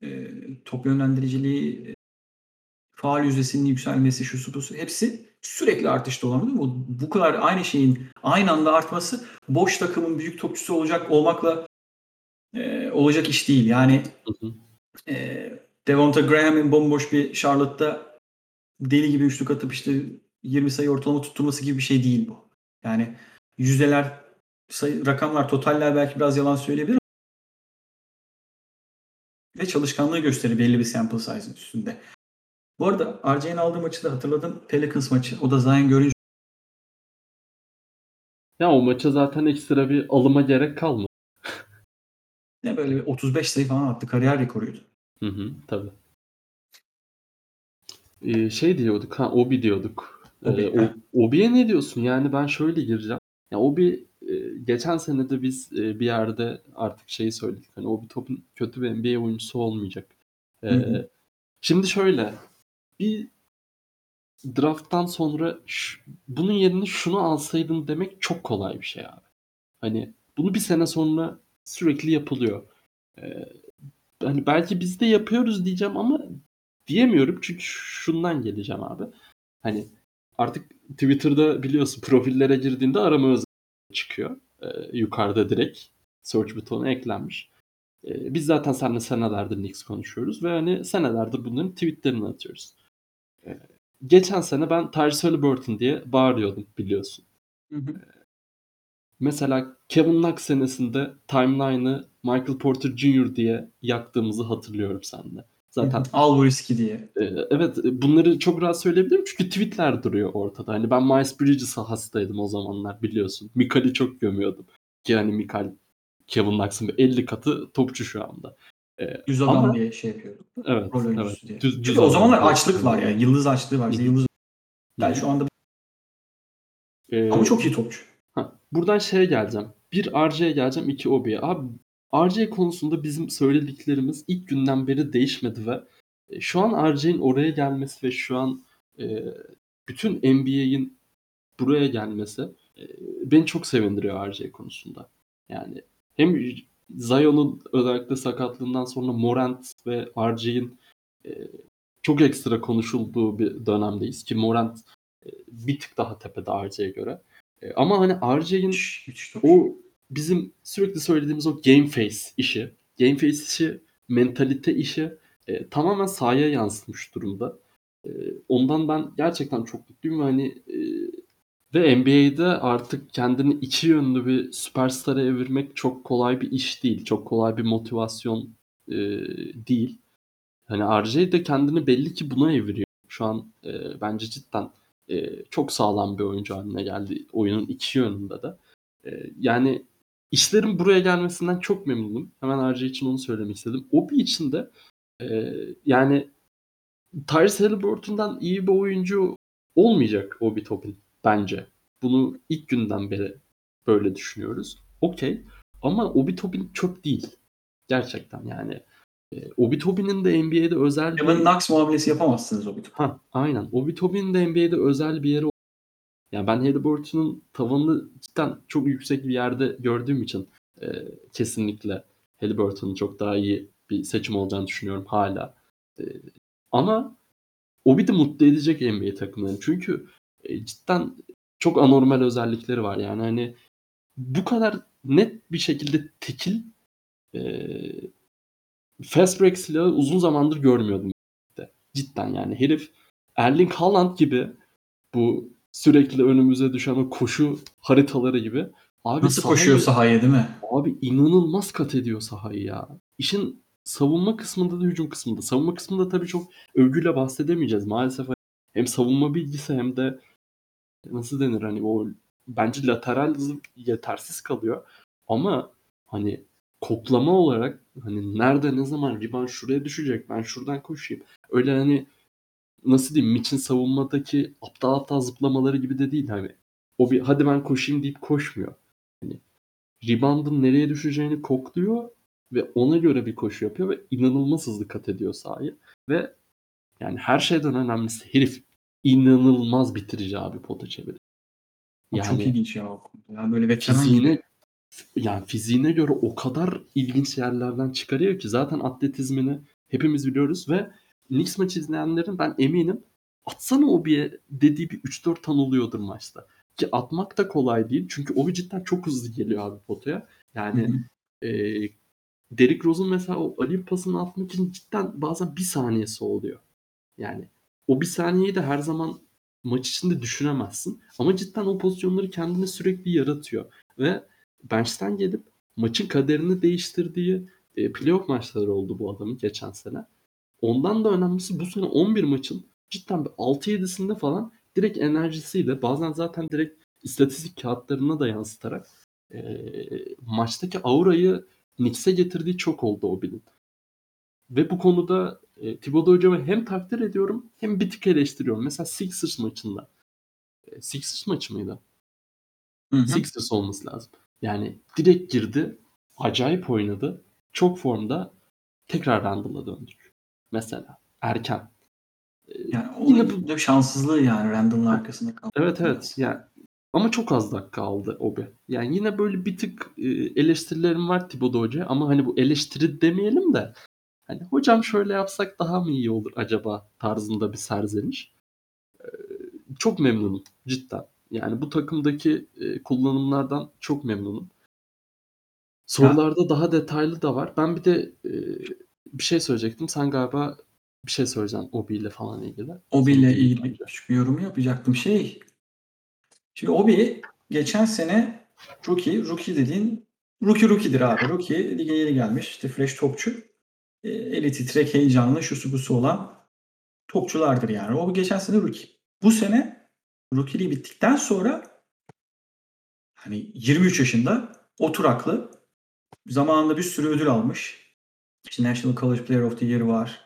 e, top yönlendiriciliği e, faal yüzdesinin yükselmesi şu su hepsi sürekli artışta olan değil mi? Bu, bu kadar aynı şeyin aynı anda artması boş takımın büyük topçusu olacak olmakla e, olacak iş değil. Yani
Hı hı.
e, Devonta Graham'in bomboş bir Charlotte'da deli gibi üçlük atıp işte 20 sayı ortalama tutturması gibi bir şey değil bu. Yani yüzdeler, sayı, rakamlar, totaller belki biraz yalan söyleyebilir ve çalışkanlığı gösterir belli bir sample size'ın üstünde. Bu arada RJ'nin aldığı maçı da hatırladım. Pelicans maçı. O da Zion görünce
Ya o maça zaten ekstra bir alıma gerek kalmadı.
ne böyle bir 35 sayı falan attı. Kariyer rekoruydu.
Hı hı, tabii. Ee, şey diyorduk ha Obi diyorduk.
Obi,
Ee,
heh.
o, Obi'ye ne diyorsun? Yani ben şöyle gireceğim. Ya Obi e, geçen sene de biz e, bir yerde artık şeyi söyledik. Hani Obi topun kötü bir NBA oyuncusu olmayacak. Ee,
Hı.
Şimdi şöyle bir draft'tan sonra ş- bunun yerine şunu alsaydın demek çok kolay bir şey abi. Hani bunu bir sene sonra sürekli yapılıyor. Ee, hani belki biz de yapıyoruz diyeceğim ama diyemiyorum çünkü şundan geleceğim abi. Hani artık Twitter'da biliyorsun profillere girdiğinde arama özelliği çıkıyor. Ee, yukarıda direkt search butonu eklenmiş. Ee, biz zaten seninle senelerdir Knicks konuşuyoruz ve hani senelerdir bunların tweetlerini atıyoruz. Ee, geçen sene ben Tyrese Halliburton diye bağırıyordum biliyorsun.
Hı hı.
Mesela Kevin Knox senesinde timeline'ı Michael Porter Jr. diye yaktığımızı hatırlıyorum seninle. Zaten
Al bu riski diye.
e, evet bunları çok rahat söyleyebilirim çünkü tweetler duruyor ortada. Hani ben Miles Bridges hastaydım o zamanlar biliyorsun. Mikal'i çok gömüyordum. Ki hani Mikal Kevin Knox'ın bir 50 katı topçu şu anda. E,
Yüz adam
ama-
diye şey yapıyorduk.
Evet,
Rol
evet.
diye.
Düz-
Çünkü
düz
o zamanlar açlık var ya. Yıldız açlığı var. Yıldız. Yani şu anda
E,
ama çok iyi topçu.
Ha, buradan şeye geleceğim. Bir RJ'ye geleceğim, iki Obi'ye. Abi RJ konusunda bizim söylediklerimiz ilk günden beri değişmedi ve e, şu an RJ'in oraya gelmesi ve şu an e, bütün NBA'in buraya gelmesi e, beni çok sevindiriyor RJ konusunda. Yani hem Zion'un özellikle sakatlığından sonra Morant ve RJ'in e, çok ekstra konuşulduğu bir dönemdeyiz ki Morant e, bir tık daha tepede RJ'ye göre. E, ama hani RJ'in o bizim sürekli söylediğimiz o game face işi, game face işi, mentalite işi e, tamamen sahaya yansıtmış durumda. E, ondan ben gerçekten çok mutluyum ve hani e, ve NBA'de artık kendini iki yönlü bir süperstara evirmek çok kolay bir iş değil. Çok kolay bir motivasyon e, değil. Hani RJ de kendini belli ki buna eviriyor. Şu an e, bence cidden e, çok sağlam bir oyuncu haline geldi oyunun iki yönünde de. E, yani işlerin buraya gelmesinden çok memnunum. Hemen RJ için onu söylemek istedim. Obi için de e, yani Tyrese Halliburton'dan iyi bir oyuncu olmayacak Obi Toppin bence. Bunu ilk günden beri böyle düşünüyoruz. Okey. Ama Obi Toppin çöp değil. Gerçekten yani. E, Obi Toppin'in de NBA'de özel
Kevin Knox muamelesi yapamazsınız o bir topu.
Ha, aynen. Obi Toppin'in de NBA'de özel bir yeri yani ben Halliburton'un tavanını cidden çok yüksek bir yerde gördüğüm için e, kesinlikle Halliburton'un çok daha iyi bir seçim olacağını düşünüyorum hala. E, ama Obi de mutlu edecek NBA takımlarını. Çünkü e, cidden çok anormal özellikleri var. Yani hani bu kadar net bir şekilde tekil e, fast break silahı uzun zamandır görmüyordum. Cidden yani herif Erling Haaland gibi bu sürekli önümüze düşen o koşu haritaları gibi abi
Nasıl
sahayı-
koşuyor sahaya değil mi?
Abi inanılmaz kat ediyor sahayı ya. İşin savunma kısmında da hücum kısmında. Savunma kısmında tabii çok övgüyle bahsedemeyeceğiz. Maalesef hem savunma bilgisi hem de nasıl denir hani o bence lateral hızı yetersiz kalıyor. Ama hani koklama olarak hani nerede ne zaman riban şuraya düşecek ben şuradan koşayım. Öyle hani nasıl diyeyim Mitch'in savunmadaki aptal aptal zıplamaları gibi de değil hani. O bir hadi ben koşayım deyip koşmuyor. Hani rebound'ın nereye düşeceğini kokluyor ve ona göre bir koşu yapıyor ve inanılmaz hızlı kat ediyor sahayı. Ve yani her şeyden önemlisi herif inanılmaz bitirici abi pota çeviri.
O çok
Yani
ilginç ya. Yani böyle veteran gibi.
Yani fiziğine göre o kadar ilginç yerlerden çıkarıyor ki zaten atletizmini hepimiz biliyoruz ve Knicks maçı izleyenlerin ben eminim atsana Obi'ye dediği bir 3-4 tan oluyordur maçta. Ki atmak da kolay değil çünkü Obi cidden çok hızlı geliyor abi potaya. Yani
Hı hı.
e, Derrick Rose'un mesela o alim pasını atmak için cidden bazen bir saniyesi oluyor. Yani o bir saniyeyi de her zaman maç içinde düşünemezsin. Ama cidden o pozisyonları kendine sürekli yaratıyor. Ve bench'ten gelip maçın kaderini değiştirdiği e, playoff maçları oldu bu adamın geçen sene. Ondan da önemlisi bu sene 11 maçın cidden bir 6-7'sinde falan direkt enerjisiyle bazen zaten direkt istatistik kağıtlarına da yansıtarak e, maçtaki aurayı Knicks'e getirdiği çok oldu Obi'nin. Ve bu konuda e, Thibodeau hocamı hem takdir ediyorum hem bir tık eleştiriyorum. Mesela Sixers maçında. E, Sixers maçı mıydı?
Hı hı.
Sixers olması lazım. Yani direkt girdi. Acayip oynadı. Çok formda. Tekrar Randall'a döndük. Mesela. Erken. E,
Yani
yine
bu da şanssızlığı yani Randall'ın arkasında kalmak.
Evet evet. Yani ama çok az dakika aldı Obi. Yani yine böyle bir tık e, eleştirilerim var Thibodeau Hoca ama hani bu eleştiri demeyelim de hani hocam şöyle yapsak daha mı iyi olur acaba tarzında bir serzeniş. E, çok memnunum cidden. Yani bu takımdaki e, kullanımlardan çok memnunum. Sorularda daha detaylı da var. Ben bir de e, bir şey söyleyecektim. Sen galiba bir şey söyleyeceksin Obi ile falan ilgili.
Obi ile ilgili küçük bir yorum yapacaktım. Şey, şimdi Obi geçen sene rookie, rookie dediğin rookie rookie'dir abi. Rookie lige yeni gelmiş. işte fresh topçu. E, eli titrek, heyecanlı, şusu busu olan topçulardır yani. O geçen sene rookie. Bu sene rookie'liği bittikten sonra hani 23 yaşında oturaklı zamanında bir sürü ödül almış. İşte National College Player of the Year var.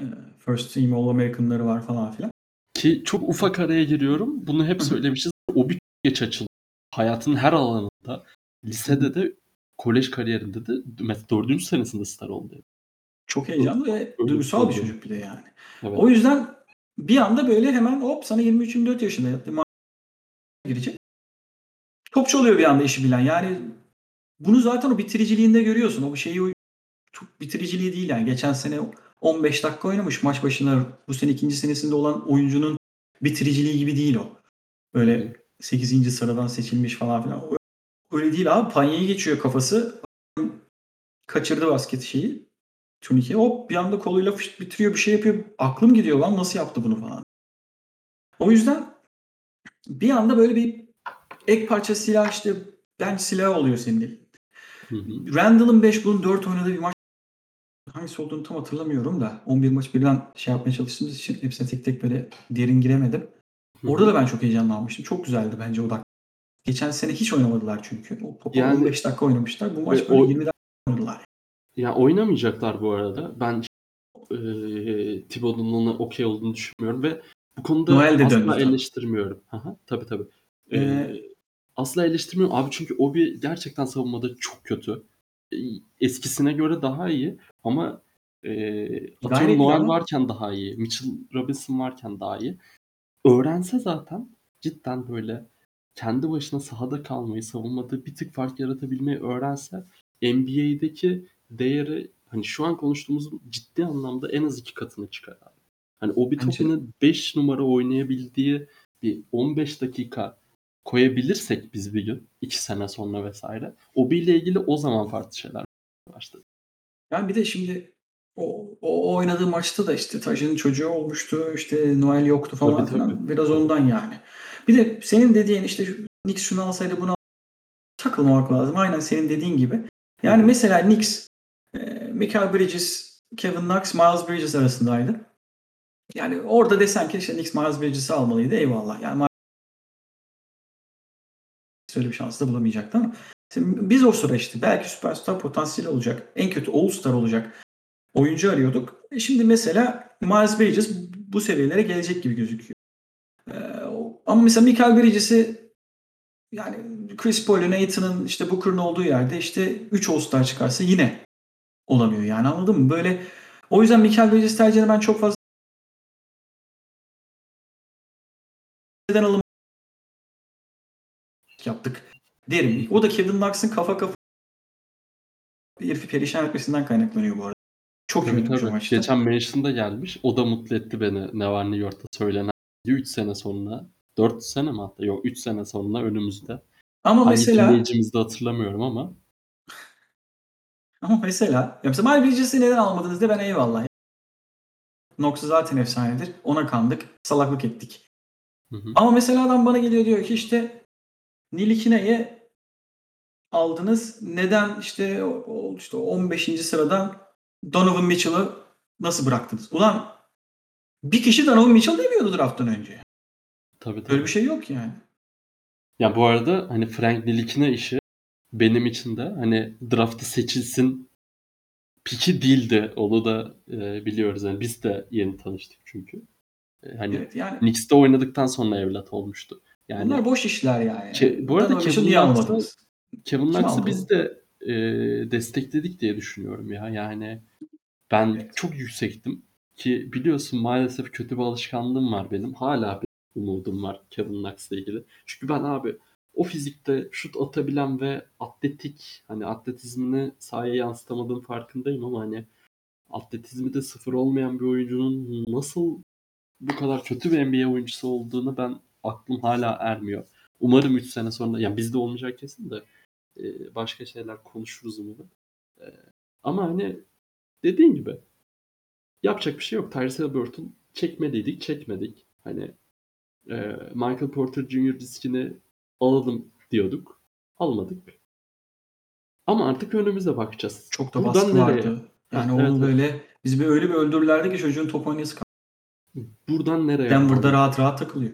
E, First Team All-American'ları var falan filan.
Ki çok ufak araya giriyorum. Bunu hep söylemişiz. O bir geç açıldı. Hayatın her alanında. Lisede de kolej kariyerinde de mesela dördüncü senesinde star oldu.
Çok heyecanlı ve duygusal bir çocuk bir de yani.
Evet.
O yüzden bir anda böyle hemen hop sana 23-24 yaşında girecek. Topçu oluyor bir anda işi bilen. Yani bunu zaten o bitiriciliğinde görüyorsun. O şeyi o- bitiriciliği değil yani. Geçen sene 15 dakika oynamış maç başına. Bu sene ikinci senesinde olan oyuncunun bitiriciliği gibi değil o. Böyle 8. sıradan seçilmiş falan filan. Öyle değil abi. Panyayı geçiyor kafası. Kaçırdı basket şeyi. Turnike. Hop bir anda koluyla fışt bitiriyor bir şey yapıyor. Aklım gidiyor lan nasıl yaptı bunu falan. O yüzden bir anda böyle bir ek parça silah işte bench silahı oluyor senin
hı.
Randall'ın 5 bunun 4 oynadığı bir maç hangisi olduğunu tam hatırlamıyorum da 11 maç birden şey yapmaya çalıştığımız için hepsine tek tek böyle derin giremedim. Orada da ben çok heyecanlanmıştım. Çok güzeldi bence o dakika. Geçen sene hiç oynamadılar çünkü. O topa
Yani-
15 dakika oynamışlar. Bu maç böyle
o-
20 dakika oynadılar.
Ya oynamayacaklar bu arada. Ben e, Thibodeau'nun okey olduğunu düşünmüyorum ve bu konuda
Noel de
asla eleştirmiyorum. Aha, tabii tabii. E,
Ee,
asla eleştirmiyorum. Abi çünkü Obi gerçekten savunmada çok kötü. Eskisine göre daha iyi ama e, atıyorum Noel varken daha iyi. Mitchell Robinson varken daha iyi. Öğrense zaten cidden böyle kendi başına sahada kalmayı, savunmada bir tık fark yaratabilmeyi öğrense NBA'deki değeri hani şu an konuştuğumuzun ciddi anlamda en az iki katına çıkar abi. Hani o bir
Bence-
topunu 5 numara oynayabildiği bir 15 dakika koyabilirsek biz bir gün 2 sene sonra vesaire o ile ilgili o zaman farklı şeyler başladı.
Yani bir de şimdi o, o oynadığı maçta da işte Taj'ın çocuğu olmuştu. işte Noel yoktu falan
Tabii,
filan.
tabii.
Biraz ondan yani. Bir de senin dediğin işte Knicks şunu alsaydı bunu takılmamak lazım. Aynen senin dediğin gibi. Yani mesela Knicks Michael Bridges, Kevin Knox, Miles Bridges arasındaydı. Yani orada desen ki işte Knicks Miles Bridges'i almalıydı eyvallah. Yani öyle bir şans da bulamayacaktı ama biz o işte belki süperstar potansiyeli olacak. En kötü All-Star olacak oyuncu arıyorduk. E şimdi mesela Miles Bridges bu seviyelere gelecek gibi gözüküyor. Ee, ama mesela Michael Bridges'i yani Chris Paul'un, Aiton'un işte Booker'ın olduğu yerde işte 3 All-Star çıkarsa yine olamıyor yani anladın mı? Böyle o yüzden Michael Bridges tercihini ben çok fazla neden alım yaptık derim. O da Kevin Knox'ın kafa kafa herifi perişan etmesinden kaynaklanıyor bu arada. Çok
Tabii
bir
tabii.
maçta.
Geçen mention'da gelmiş. O da mutlu etti beni. Ne var New York'ta söylenen 3 sene sonra 4 sene mi hatta? Yok 3 sene sonra önümüzde.
Ama
Hangi
mesela
dinleyicimizi de hatırlamıyorum ama
Ama mesela ya mesela Miles Bridges'i neden almadınız diye ben eyvallah. Knox zaten efsanedir. Ona kandık. Salaklık ettik.
Hı hı.
Ama mesela adam bana geliyor diyor ki işte Nilikine'yi aldınız. Neden işte işte 15. sıradan Donovan Mitchell'ı nasıl bıraktınız? Ulan bir kişi Donovan Mitchell demiyordu drafttan önce.
tabii tabii.
Böyle bir şey yok yani.
Ya bu arada hani Frank Nilikine işi benim için de hani draftı seçilsin piki değildi. Onu da e, biliyoruz. Yani biz de yeni tanıştık çünkü. E, hani
Evet yani
Knicks'te oynadıktan sonra evlat olmuştu. Yani
bunlar boş işler yani.
Ke- bu arada Kevin Knox'ı-? Kevin Knox'ı biz de e, destekledik diye düşünüyorum ya. Yani ben
Evet.
çok yüksektim Ki biliyorsun maalesef kötü bir alışkanlığım var benim. Hala bir umudum var Kevin Knox'la ilgili. Çünkü ben abi o fizikte şut atabilen ve atletik hani atletizmini sahaya yansıtamadığım farkındayım ama hani atletizmi de sıfır olmayan bir oyuncunun nasıl bu kadar kötü bir NBA oyuncusu olduğunu ben aklım hala ermiyor. Umarım 3 sene sonra yani bizde olmayacak kesin de e, başka şeyler konuşuruz umarım. E, ama hani dediğin gibi yapacak bir şey yok. Tyrese Halliburton çekmediydik, çekmedik. Hani e, Michael Porter Jr. riskini alalım diyorduk. Almadık. Ama artık önümüze bakacağız.
Çok da
Buradan
baskı
nereye?
vardı. Yani
Ha,
onu
evet, evet.
böyle biz bir öyle bir öldürürlerdi ki çocuğun top oynayası.
Buradan nereye?
Denver'da
abi?
rahat rahat takılıyor.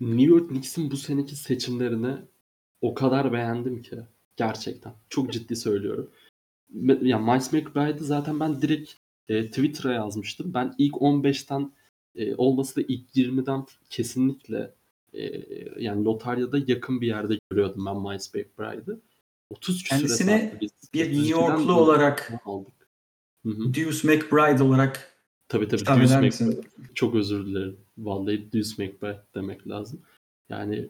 New York Knicks'in bu seneki seçimlerini o kadar beğendim ki. Gerçekten. Çok ciddi söylüyorum. Ya Miles McBride'ı zaten ben direkt e, Twitter'a yazmıştım. Ben ilk 15'ten e, olması da ilk 20'den kesinlikle yani lotaryada yakın bir yerde görüyordum ben Miles McBride'ı. 30 küsüre
Kendisine
sattı biz.
Bir
32'den
New Yorklu olarak
aldık.
Deuce McBride olarak
Tabii tabii.
hitap
Deuce McBride. Çok özür dilerim. Vallahi Deuce McBride demek lazım. Yani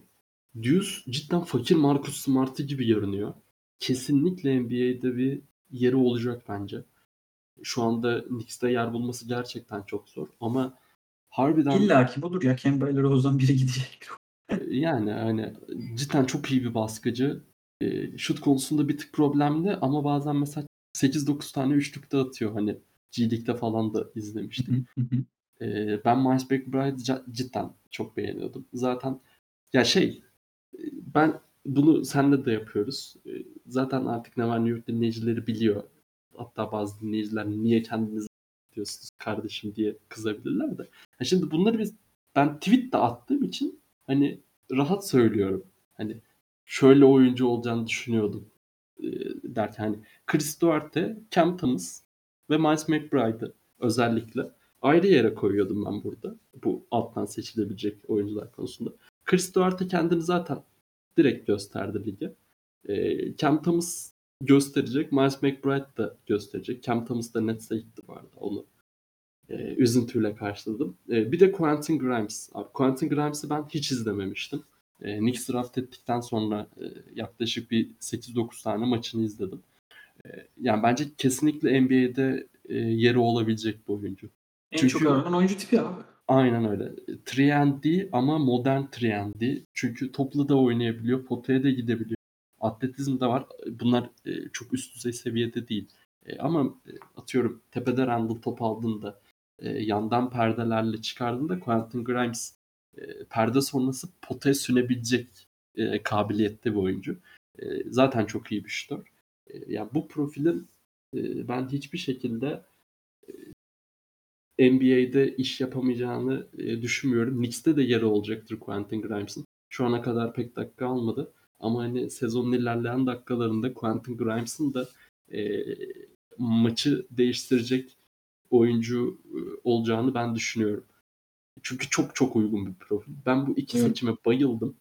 Deuce cidden fakir Marcus Smart'ı gibi görünüyor. Kesinlikle NBA'de bir yeri olacak bence. Şu anda Knicks'te yer bulması gerçekten çok zor. Ama harbiden
İlla ki budur ya. Kemba Rose'dan biri gidecek.
Yani hani cidden çok iyi bir baskıcı. E, şut konusunda bir tık problemli ama bazen mesela 8-9 tane üçlük de atıyor. Hani G falan da izlemiştik. Ee, ben Miles McBride'ı ca- cidden çok beğeniyordum. Zaten ya şey e, ben bunu senle de yapıyoruz. Ee, Zaten artık ne var New York dinleyicileri biliyor. Hatta bazı dinleyiciler niye kendinizi diyorsunuz kardeşim diye kızabilirler de. Ya şimdi bunları biz ben tweet de attığım için hani rahat söylüyorum. Hani şöyle oyuncu olacağını düşünüyordum. Ee, derken hani Chris Duarte, Cam Thomas ve Miles McBride'ı özellikle ayrı yere koyuyordum ben burada. Bu alttan seçilebilecek oyuncular konusunda. Chris Duarte kendini zaten direkt gösterdi lige. Ee, Cam Thomas gösterecek. Miles McBride da gösterecek. Cam Thomas da Nets'e gitti arada. Onu e, üzüntüyle karşıladım. E, bir de Quentin Grimes. Abi, Quentin Grimes'i ben hiç izlememiştim. E, Knicks draft ettikten sonra e, yaklaşık bir 8-9 tane maçını izledim. E, yani bence kesinlikle NBA'de e, yeri olabilecek bir oyuncu.
En
Çünkü-
çok aranan oyuncu tipi abi.
Aynen öyle. 3 ama modern 3 Çünkü toplu da oynayabiliyor, potaya da gidebiliyor. Atletizm de var. Bunlar e, çok üst düzey seviyede değil. E, ama e, atıyorum tepede Randall top aldığında e, yandan perdelerle çıkardığında Quentin Grimes e, perde sonrası potaya sünebilecek e, kabiliyette bir oyuncu. E, zaten çok iyi bir şutör. E, yani bu profilin e, ben hiçbir şekilde NBA'de iş yapamayacağını e, düşünmüyorum. Knicks'te de yeri olacaktır Quentin Grimes'in. Şu ana kadar pek dakika almadı. Ama hani sezonun ilerleyen dakikalarında Quentin Grimes'in de e, maçı değiştirecek oyuncu e, olacağını ben düşünüyorum. Çünkü çok çok uygun bir profil. Ben bu iki
Evet.
seçime bayıldım.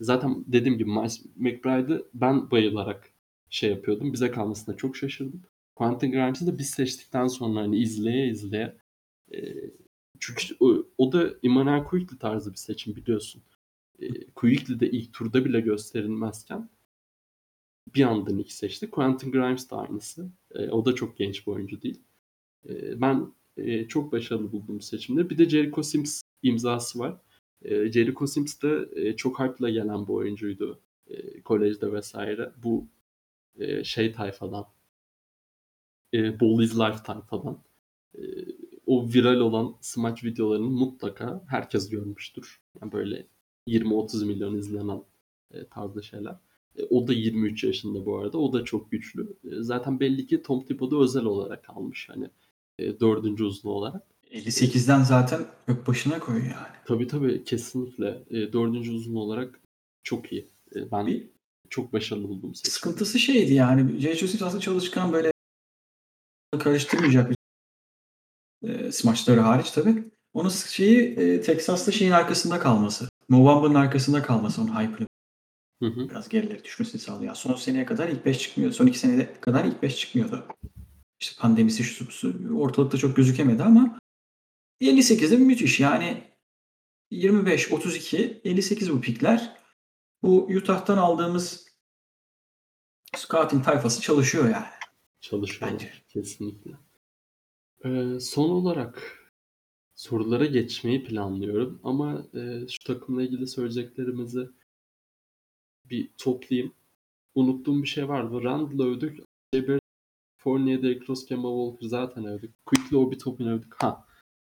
Zaten dediğim gibi Miles McBride'ı ben bayılarak şey yapıyordum. Bize kalmasına çok şaşırdım. Quentin Grimes'i de biz seçtikten sonra hani izleye izleye e, çünkü o, o da Immanuel Quickly tarzı bir seçim biliyorsun. E, Quickly de ilk turda bile gösterilmezken bir anda Nick seçti. Quentin Grimes de aynısı. E, o da çok genç bir oyuncu değil. E, ben e, çok başarılı buldum seçimde. Bir de Jericho Sims imzası var. E, Jericho Sims de e, çok hype'la gelen bir oyuncuydu. E, kolejde vesaire. Bu e, şey tayfadan e, Ball is Life tayfadan. O viral olan smaç videolarını mutlaka herkes görmüştür. Yani böyle 20-30 milyon izlenen e, şeyler. O da 23 yaşında bu arada. O da çok güçlü. Zaten belli ki Tom Thibodeau özel olarak almış. Hani e, dördüncü uzun olarak.
58'den zaten ök başına koyuyor yani.
Tabii tabii kesinlikle. E, dördüncü uzun olarak çok iyi. E, ben
Bir
çok başarılı buldum seçimi.
sıkıntısı şeydi yani. J.H. Smith aslında çalışkan böyle karıştırmayacak bir e, smaçları hariç tabii. Onun şeyi e, Texas'ta şeyin arkasında kalması. Movamba'nın arkasında kalması onun hype'ını biraz gerileri düşmesini sağlıyor. Son seneye kadar ilk 5 çıkmıyordu. Son 2 seneye kadar ilk 5 çıkmıyordu. İşte pandemisi şu ortalıkta çok gözükemedi ama 58'de müthiş. Yani 25, 32, 58 bu pikler. Bu Utah'tan aldığımız scouting tayfası çalışıyor yani.
Çalışıyor
Bence.
kesinlikle. Ee, son olarak sorulara geçmeyi planlıyorum ama e, şu takımla ilgili söyleyeceklerimizi bir toplayayım. Unuttuğum bir şey vardı. Randall'ı övdük. Jabber, Fournier, Derrick Rose, Kemba Walker zaten övdük. Quickly Obi övdük. Ha.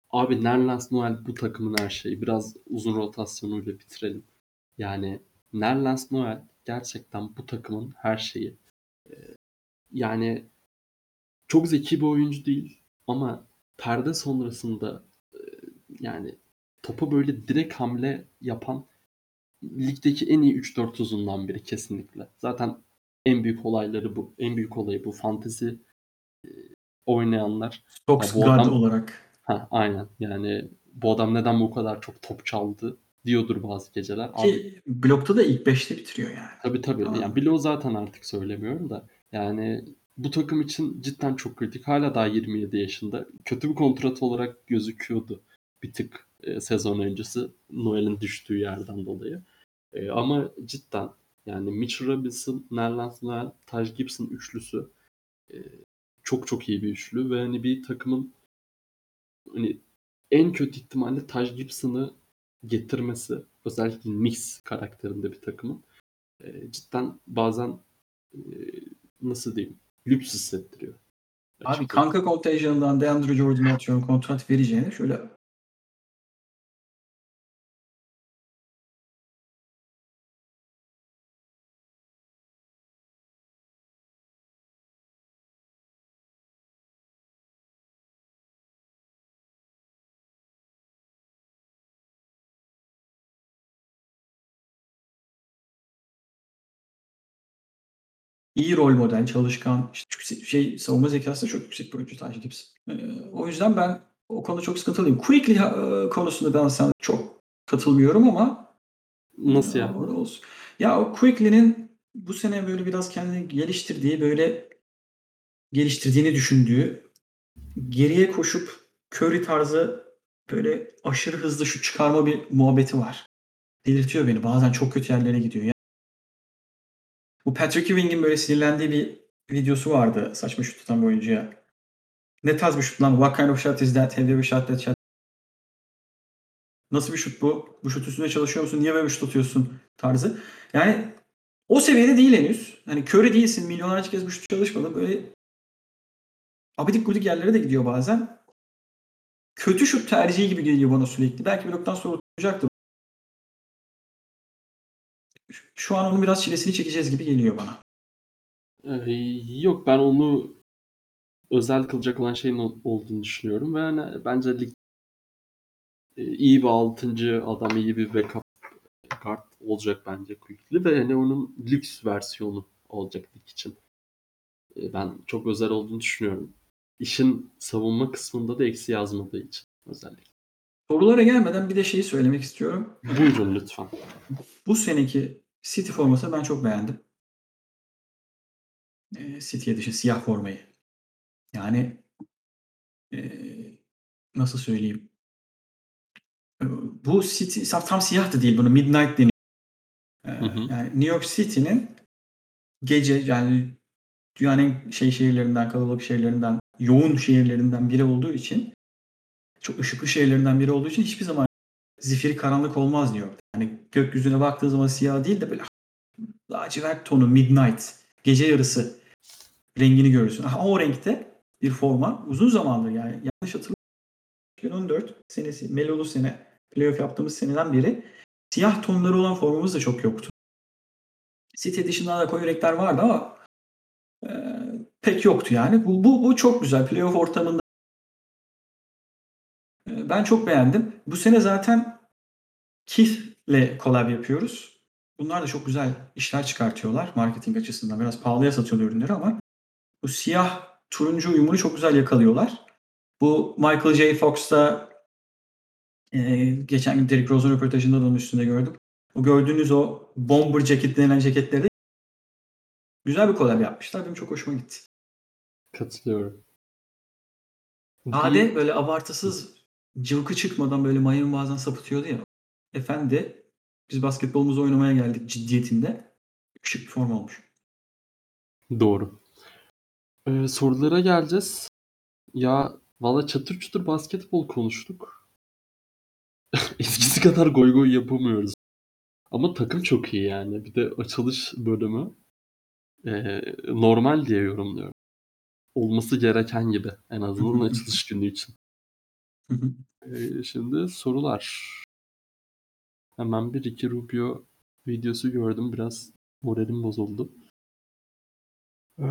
Abi Nerlens Noel bu takımın her şeyi. Biraz uzun rotasyonuyla bitirelim. Yani Nerlens Noel gerçekten bu takımın her şeyi. Ee, yani çok zeki bir oyuncu değil ama perde sonrasında e, yani topa böyle direkt hamle yapan ligdeki en iyi 3-4 uzundan biri kesinlikle. Zaten en büyük olayları bu. En büyük olayı bu. Fantezi e, oynayanlar. Bu
guard
adam-
olarak.
Ha aynen. Yani bu adam neden bu kadar çok top çaldı diyordur bazı geceler. Abi
Ki blokta da ilk 5'te bitiriyor yani.
Tabii tabii.
Aa.
Yani Bilo zaten artık söylemiyorum da. Yani bu takım için cidden çok kritik. Hala daha 27 yaşında. Kötü bir kontrat olarak gözüküyordu bir tık e, sezon öncesi Noel'in düştüğü yerden dolayı. E, ama cidden yani Mitch Robinson, Nerlens Noel, Taj Gibson üçlüsü e, çok çok iyi bir üçlü ve hani bir takımın hani en kötü ihtimalle Taj Gibson'ı getirmesi özellikle Knicks karakterinde bir takımın e, cidden bazen e, nasıl diyeyim lüks hissettiriyor.
Abi
Açıkçası.
kanka kontenjanından DeAndre Jordan'a atıyorum kontrat vereceğine şöyle iyi rol model, çalışkan, işte şey savunma zekası da çok yüksek bir oyuncu Taj Gibson. Ee, o yüzden ben o konuda çok sıkıntılıyım. Quickly e, konusunda ben sana çok katılmıyorum ama
Nasıl
e,
yani?
orada olsun. Ya o Quickly'nin bu sene böyle biraz kendini geliştirdiği, böyle geliştirdiğini düşündüğü, geriye koşup Curry tarzı böyle aşırı hızlı şut çıkarma bir muhabbeti var. Delirtiyor beni. Bazen çok kötü yerlere gidiyor. Bu Patrick Ewing'in böyle sinirlendiği bir videosu vardı saçma şut tutan bir oyuncuya. Ne tarz bir şut lan? What kind of shot is that? Have you ever shot that shot? Nasıl bir şut bu? Bu şut üstünde çalışıyor musun? Niye böyle bir şut atıyorsun? Tarzı. Yani o seviyede değil henüz. Hani Curry değilsin. Milyonlarca kez bu şut çalışmadı. Böyle abidik gubidik yerlere de gidiyor bazen. Kötü şut tercihi gibi geliyor bana sürekli. Belki bir noktadan sonra olacaktır. Şu an onun biraz çilesini çekeceğiz gibi geliyor bana.
Ee, yok ben onu özel kılacak olan şeyin ol- olduğunu düşünüyorum ve hani bence lig e, iyi bir 6. adam, iyi bir backup kart olacak bence Quickly ve hani onun lüks versiyonu olacak lig için. E, Ben çok özel olduğunu düşünüyorum. İşin savunma kısmında da eksi yazmadığı için özellikle.
Sorulara gelmeden bir de şeyi söylemek istiyorum.
Buyurun lütfen.
Bu seneki City formasını ben çok beğendim. Ee, City'ye dışı siyah formayı. Yani nasıl söyleyeyim? Bu City tam siyah da değil bunu Midnight deniyor.
Hı hı.
Yani New York City'nin gece yani dünyanın şey şehirlerinden, kalabalık şehirlerinden, yoğun şehirlerinden biri olduğu için çok ışıklı şehirlerinden biri olduğu için hiçbir zaman zifiri karanlık olmaz diyor. Yani gökyüzüne baktığın zaman siyah değil de böyle lacivert tonu, midnight, gece yarısı rengini görürsün. Aha, o renkte bir forma uzun zamandır yani yanlış hatırlamıyorum 2014 senesi, Melolu sene, playoff yaptığımız seneden beri siyah tonları olan formamız da çok yoktu. City dışında da koyu renkler vardı ama e, pek yoktu yani. Bu, bu, bu çok güzel. Playoff ortamında ben çok beğendim. Bu sene zaten Keith'le collab yapıyoruz. Bunlar da çok güzel işler çıkartıyorlar marketing açısından. Biraz pahalıya satıyorlar ürünleri ama bu siyah turuncu uyumunu çok güzel yakalıyorlar. Bu Michael J. Fox'ta e, geçen gün Derrick Rose'un röportajında da onun üstünde gördüm. O gördüğünüz o bomber ceket denilen ceketleri güzel bir collab yapmışlar. Benim çok hoşuma gitti.
Katılıyorum.
Sade böyle abartısız cıvkı çıkmadan böyle mayın bazen sapıtıyordu ya. Efendi biz basketbolumuzu oynamaya geldik ciddiyetinde. Şık bir form olmuş.
Doğru. Ee, sorulara geleceğiz. Ya valla çatır çutur basketbol konuştuk. Eskisi kadar goy goy yapamıyoruz. Ama takım çok iyi yani. Bir de açılış bölümü e, normal diye yorumluyorum. Olması gereken gibi. En azından açılış günü için.
Hı hı.
E, şimdi sorular. Hemen bir iki Rubio videosu gördüm. Biraz moralim bozuldu. Ee,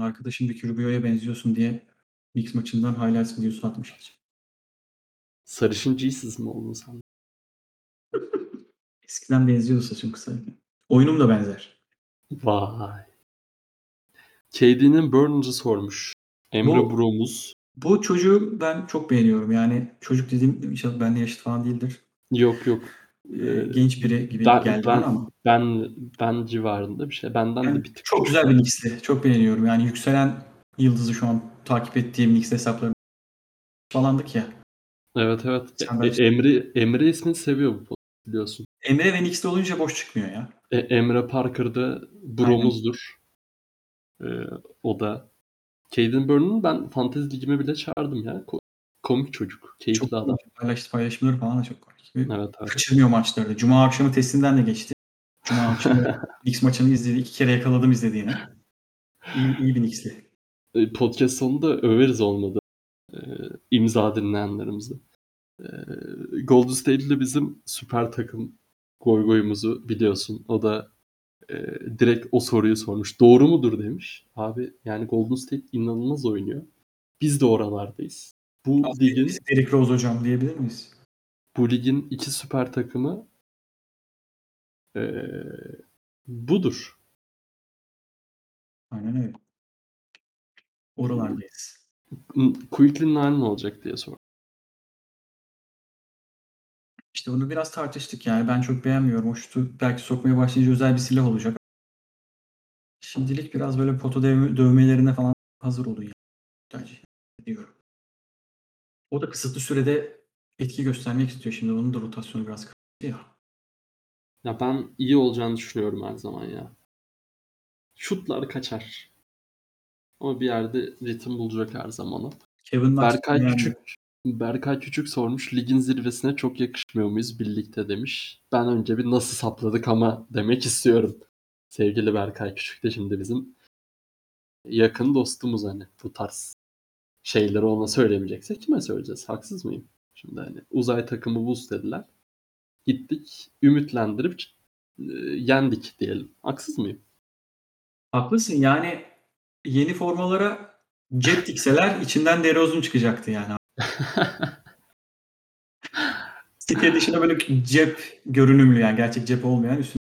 Arkadaşım Vicky Rubio'ya benziyorsun diye Knicks maçından highlights videosu atmış. geçen.
sarışın Jesus mi oldun sen?
Eskiden benziyordu saçım kısayken. Oyunum da benzer.
Vay. KD'nin Burner'ı sormuş. Emre
Bu-
Bromuz.
Bu çocuğu ben çok beğeniyorum. Yani çocuk dediğim inşallah benimle yaşıt falan değildir.
Yok yok.
Ee,
Ee,
genç biri gibi
Ben,
geldi bana
ben,
ama.
ben, ben civarında bir şey. Benden
Yani
de bir tık
çok güzel bir Knicks'li. Çok beğeniyorum. Yani yükselen yıldızı şu an takip ettiğim Knicks hesaplarını falandık ya.
Evet evet.
Sen
E- Emre, Emre ismini seviyor bu podcast, biliyorsun.
Emre ve Knicks'te olunca boş çıkmıyor ya.
E, Emre Parker'da Bromuz'dur. E, o da Caden Burnham'ı ben fantezi ligime bile çağırdım ya. Ko- komik çocuk. Keyifli
Çok
adam.
paylaş, paylaşımları falan da çok komik.
Evet evet.
Kaçırmıyor maçları. Cuma akşamı testinden de geçti. Cuma akşamı Knicks maçını izledi. iki kere yakaladım izlediğini. İyi, iyi bir Knicks'li.
E, Podcast sonunda överiz olmadı. E, imza dinleyenlerimizi. E, Golden State ile bizim süper takım goy goyumuzu biliyorsun. O da e, direkt o soruyu sormuş. Doğru mudur demiş. Abi yani Golden State inanılmaz oynuyor. Biz de oralardayız. Bu ligin
Biz Derrick Rose hocam diyebilir miyiz?
bu ligin iki süper takımı e, budur.
Aynen öyle. Oralardayız.
Quickly'nin hali ne olacak diye sor.
İşte bunu biraz tartıştık yani. Ben çok beğenmiyorum. O şutu belki sokmaya başlayınca özel bir silah olacak. Şimdilik biraz böyle dövme- dövmelerine falan hazır olun yani. Tercih ediyorum. O da kısıtlı sürede etki göstermek istiyor. Şimdi onun da rotasyonu biraz kısıtlı ya.
Ya ben iyi olacağını düşünüyorum her zaman ya. Şutlar kaçar. Ama bir yerde ritim bulacak her zaman.
Kevin
Berkay
yani
Küçük Berkay Küçük sormuş. Ligin zirvesine çok yakışmıyor muyuz birlikte demiş. Ben önce bir nasıl sapladık ama demek istiyorum. Sevgili Berkay Küçük de şimdi bizim yakın dostumuz hani bu tarz şeyleri ona söylemeyeceksek kime söyleyeceğiz? Haksız mıyım? Şimdi hani uzay takımı buz dediler. Gittik ümitlendirip e, yendik diyelim. Haksız mıyım?
Haklısın yani yeni formalara cep dikseler içinden DeRozan çıkacaktı yani. City Edition'a böyle cep görünümlü yani gerçek cep olmayan üstüne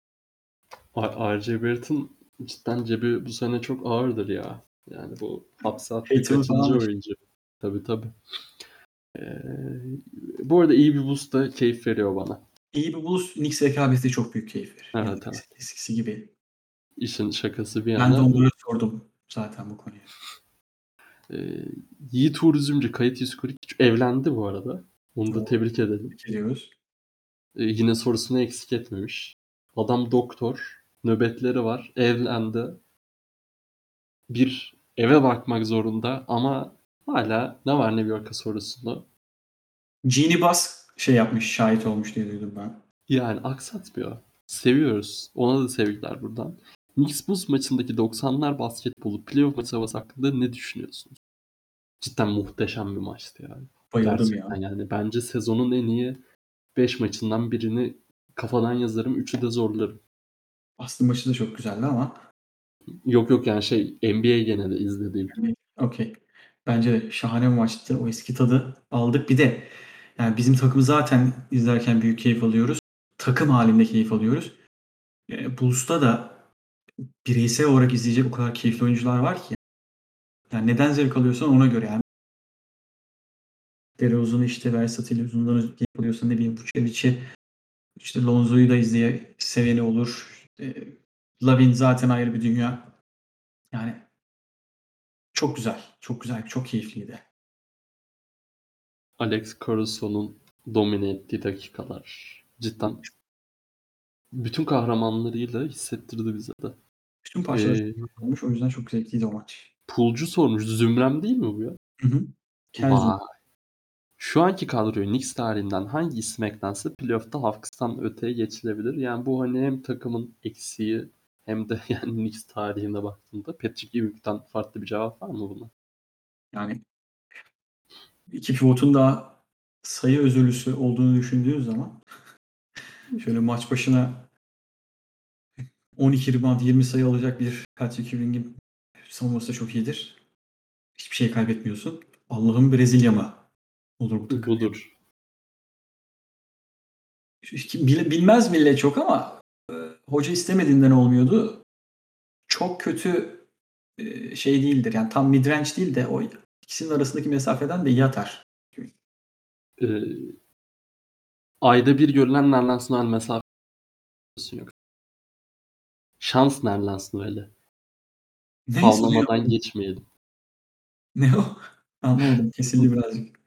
RJ Barrett'ın cidden cebi bu sene çok ağırdır ya. Yani bu hapse attığı kaçıncı oyuncu. Tabii tabii. Ee, bu arada iyi bir boost da keyif veriyor bana.
iyi bir Bulls Knicks rekabeti çok büyük keyif verir.
Evet,
Yani
evet.
Eskisi gibi.
İşin şakası bir
Ben de
yana.
onları sordum zaten bu konuya.
Ee, Yiğit Uğur Üzümcü kayıt 142 evlendi bu arada. Onu da tebrik edelim.
Geliyoruz.
Ee, yine sorusunu eksik etmemiş. Adam doktor. Nöbetleri var. Evlendi. Bir eve bakmak zorunda ama hala ne var New York'a sorusunu
Genie Bass şey yapmış, şahit olmuş diye duydum ben.
Yani aksatmıyor. Seviyoruz. Ona da sevgiler buradan. Knicks Bulls maçındaki 90'lar basketbolu playoff maçı havası hakkında ne düşünüyorsunuz? Cidden muhteşem bir maçtı yani.
Bayıldım
Gerçekten
ya.
yani. Bence sezonun en iyi 5 maçından birini kafadan yazarım. Üçü de zorlarım.
Boston maçı da çok güzeldi ama
Yok yok yani şey NBA genelde izlediğim.
okey. Bence de şahane bir maçtı. O eski tadı aldık. Bir de yani bizim takımı zaten izlerken büyük keyif alıyoruz. Takım halinde keyif alıyoruz. E, Bulls'ta da bireysel olarak izleyecek o kadar keyifli oyuncular var ki. Yani neden zevk alıyorsan ona göre yani. DeRozan'ı işte versatil uzundan keyif alıyorsan ne bileyim Vucevic'i işte Lonzo'yu da izleye seveni olur. E, Lavin zaten ayrı bir dünya. Yani Çok güzel. Çok güzel. Çok keyifliydi.
Alex Caruso'nun domine ettiği dakikalar. Cidden bütün kahramanlarıyla hissettirdi bize de.
Bütün parçalar
Ee,
olmuş. O yüzden çok zevkliydi o maç.
Pulcu sormuş. Zümrem değil mi bu ya?
Hı hı.
Vay. Şu anki kadroyu Knicks tarihinden hangi isim eklense playoff'ta Hawks'tan öteye geçilebilir. Yani bu hani hem takımın eksiği hem de yani Knicks tarihine baktığında Patrick Ewing'den farklı bir cevap var mı buna?
Yani iki pivotun da sayı özürlüsü olduğunu düşündüğün zaman şöyle maç başına 12 rebound 20 sayı alacak bir Patrick Ewing'in savunması da çok iyidir. Hiçbir şey kaybetmiyorsun. Allah'ın Brezilya mı? Olur bu takım.
Budur.
Bil- Bilmez millet çok ama e, hoca istemediğinden olmuyordu. Çok kötü e, şey değildir. Yani tam midrange değil de o ikisinin arasındaki mesafeden de iyi atar.
Ee, ayda bir görülen Nerlens Noel mesafe yok. Şans Nerlens Noel'e.
Ne
Avlamadan geçmeyelim.
Ne o? Anlamadım. Kesildi birazcık.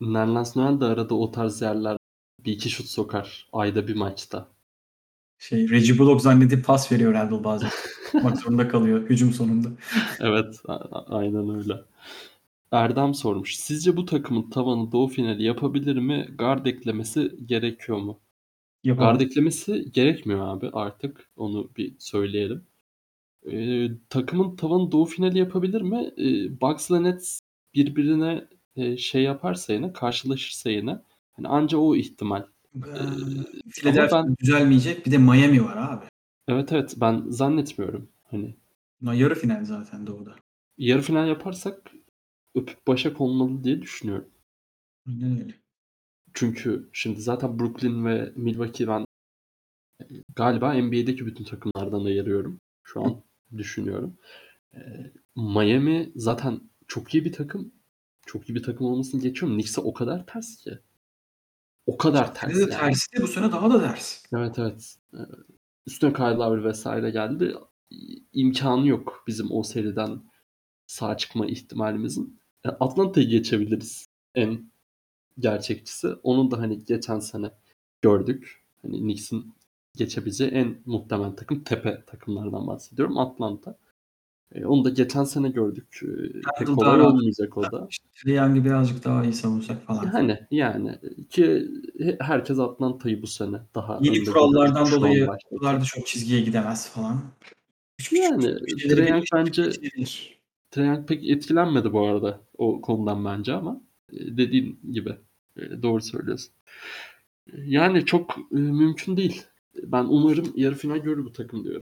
Nerlens Noel de arada o tarz yerler bir iki şut sokar ayda bir maçta.
Şey, Reggie Bullock zannedip pas veriyor Randall bazen. Bak zorunda kalıyor hücum sonunda.
Evet, aynen öyle. Erdem sormuş. Sizce bu takımın tavanı doğu finali yapabilir mi? Guard eklemesi gerekiyor mu?
Yapalım.
Guard eklemesi gerekmiyor abi artık. Onu bir söyleyelim. Ee, takımın tavanı doğu finali yapabilir mi? Ee, Bucks'la Nets birbirine e, şey yaparsa yine, karşılaşırsa yine hani anca o ihtimal.
Ee,
Ama
Philadelphia
ben
düzelmeyecek. Bir de Miami var abi.
evet evet ben zannetmiyorum. Hani
Bunlar yarı final zaten doğuda.
yarı final yaparsak öpüp başa konmalı diye düşünüyorum.
Aynen öyle.
Çünkü şimdi zaten Brooklyn ve Milwaukee ben galiba NBA'deki bütün takımlardan ayırıyorum. Şu an düşünüyorum. Ee, Miami zaten çok iyi bir takım. Çok iyi bir takım olmasını geçiyorum. Knicks'e o kadar ters ki. O kadar ters
Bir de
yani.
tersi de bu sene daha da ters.
Evet evet. Ee, Üstüne Kyle Lowry vesaire geldi. İmkanı yok bizim o seriden sağ çıkma ihtimalimizin. E, Atlanta'yı geçebiliriz en gerçekçisi. Onun da hani geçen sene gördük. Hani Knicks'in geçebileceği en muhtemel takım tepe takımlardan bahsediyorum. Atlanta. E, onu da geçen sene gördük. E, pek kolay olmayacak o da.
İşte Young'ı birazcık daha iyi savunsak falan.
Yani yani ki he- herkes Atlanta'yı bu sene daha
Yeni kurallardan dolayı onlar da çok çizgiye gidemez falan. Küçük
Yani Young
birleştirip
bence. Trae Young pek etkilenmedi bu arada o konudan bence ama e, dediğin gibi e, doğru söylüyorsun. E, Yani çok mümkün değil. Ben umarım yarı final görür bu takım diyorum.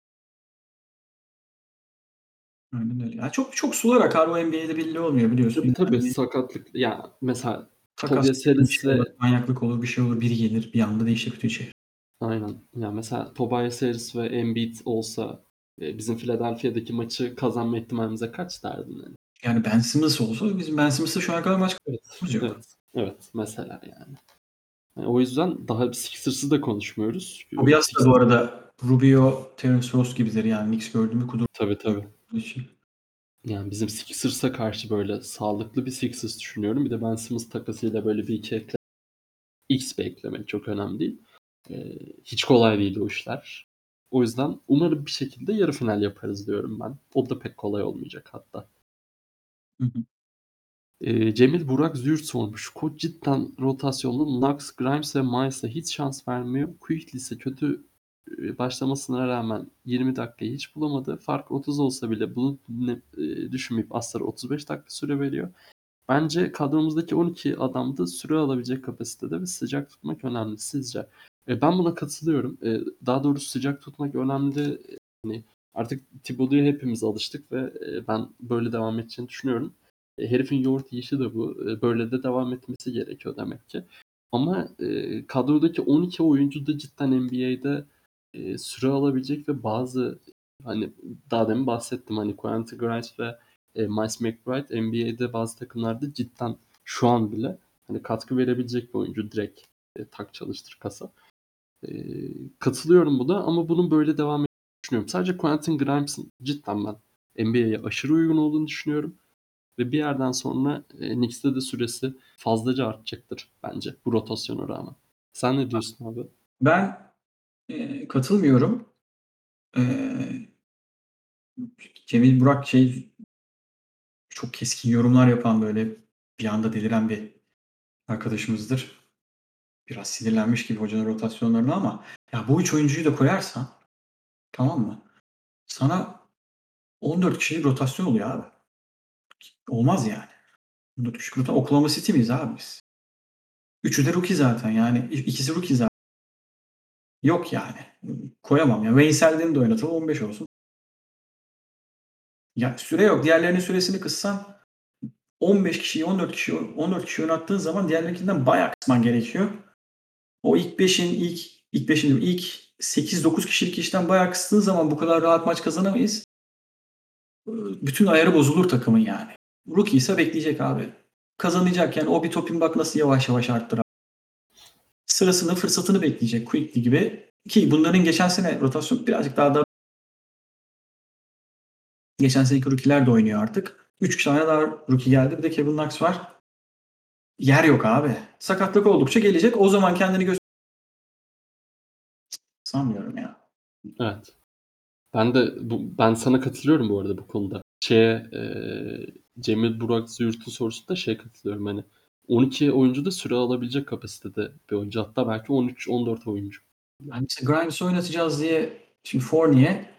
Aynen öyle. Ya çok çok sular akar o NBA'de belli olmuyor biliyorsun.
Tabii tabii
Yani
sakatlık. Ya mesela
takas
Tobias
bir
Harris'le
şey olur, manyaklık olur, bir şey olur, biri gelir, bir anda değişir bütün şey.
aynen. Ya mesela Tobias Harris ve Embiid olsa e, bizim Philadelphia'daki maçı kazanma ihtimalimize kaç derdin yani?
Yani Ben Simmons olsa bizim Ben Simmons'la şu ana kadar maç
Evet.
yok.
Evet. Evet. Mesela yani. Yani o yüzden daha Sixers'ı da konuşmuyoruz.
Tobias da bu arada Rubio, Terence Ross gibidir yani Knicks gördüğümü kudur
Tabii tabii.
için.
Yani bizim Sixers'a karşı böyle sağlıklı bir Sixers düşünüyorum. Bir de Ben Simmons takasıyla böyle bir iki ekle X bir eklemek çok önemli değil. Ee, hiç kolay değil o işler. O yüzden umarım bir şekilde yarı final yaparız diyorum ben. O da pek kolay olmayacak hatta.
Hı hı.
Ee, Cemil Burak Zürt sormuş. Koç cidden rotasyonlu Knox, Grimes ve Miles'a hiç şans vermiyor. Quickly ise kötü e, başlamasına rağmen 20 dakikayı hiç bulamadı. Fark 30 olsa bile bunu e, düşünmeyip Aslar'a 35 dakika süre veriyor. Bence kadromuzdaki 12 adamda süre alabilecek kapasitede ve sıcak tutmak önemli sizce. E, ben buna katılıyorum. E, daha doğrusu sıcak tutmak önemli. E, Hani artık Thibodeau'ya hepimiz alıştık ve e, ben böyle devam edeceğini düşünüyorum. E, herifin yoğurt yiyişi de bu. E, böyle de devam etmesi gerekiyor demek ki. Ama e, kadrodaki 12 oyuncu da cidden NBA'de e, süre alabilecek ve bazı hani daha demin bahsettim hani Quentin Grimes ve e, Miles McBride NBA'de bazı takımlarda cidden şu an bile hani katkı verebilecek bir oyuncu direkt e, tak çalıştır kasa. E, katılıyorum buna ama bunun böyle devam ettiğini düşünüyorum. Sadece Quentin Grimes'ın cidden ben NBA'ye aşırı uygun olduğunu düşünüyorum. Ve bir yerden sonra e, Knicks'te de süresi fazlaca artacaktır bence bu rotasyona rağmen. Sen ne diyorsun abi?
Ben e, katılmıyorum. E, Cemil Burak şey çok keskin yorumlar yapan böyle bir anda deliren bir arkadaşımızdır. Biraz sinirlenmiş gibi hocanın rotasyonlarına ama ya bu üç oyuncuyu da koyarsan tamam mı? Sana 14 kişilik rotasyon oluyor abi. Olmaz yani. 14 kişilik rotasyon. Oklahoma City miyiz abi biz? Üçü de rookie zaten yani. ikisi rookie zaten. Yok yani. Koyamam ya. Wayne Selden'i de oynatalım 15 olsun. Ya süre yok. Diğerlerinin süresini kıssan 15 kişiyi 14 kişi 14 kişi oynattığın zaman diğerlerinden bayağı kısman gerekiyor. O ilk 5'in ilk ilk 5'in ilk 8-9 kişilik işten bayağı kıstığın zaman bu kadar rahat maç kazanamayız. Bütün ayarı bozulur takımın yani. Rookie ise bekleyecek abi. Kazanacak yani o bir topin bak nasıl yavaş yavaş arttır. Sırasını fırsatını bekleyecek Quickly gibi. Ki bunların geçen sene rotasyon birazcık daha da Geçen seneki rookie'ler de oynuyor artık. 3 tane daha rookie geldi. Bir de Kevin Knox var. Yer yok abi. Sakatlık oldukça gelecek. O zaman kendini göster... Sanmıyorum ya.
Evet. Ben de bu, ben sana katılıyorum bu arada bu konuda. Şeye Cemil Burak Züğürt'ün sorusunda şey katılıyorum hani 12 oyuncu da süre alabilecek kapasitede bir oyuncu. Hatta belki 13-14 oyuncu.
Yani işte Grimes oynatacağız diye şimdi Fournier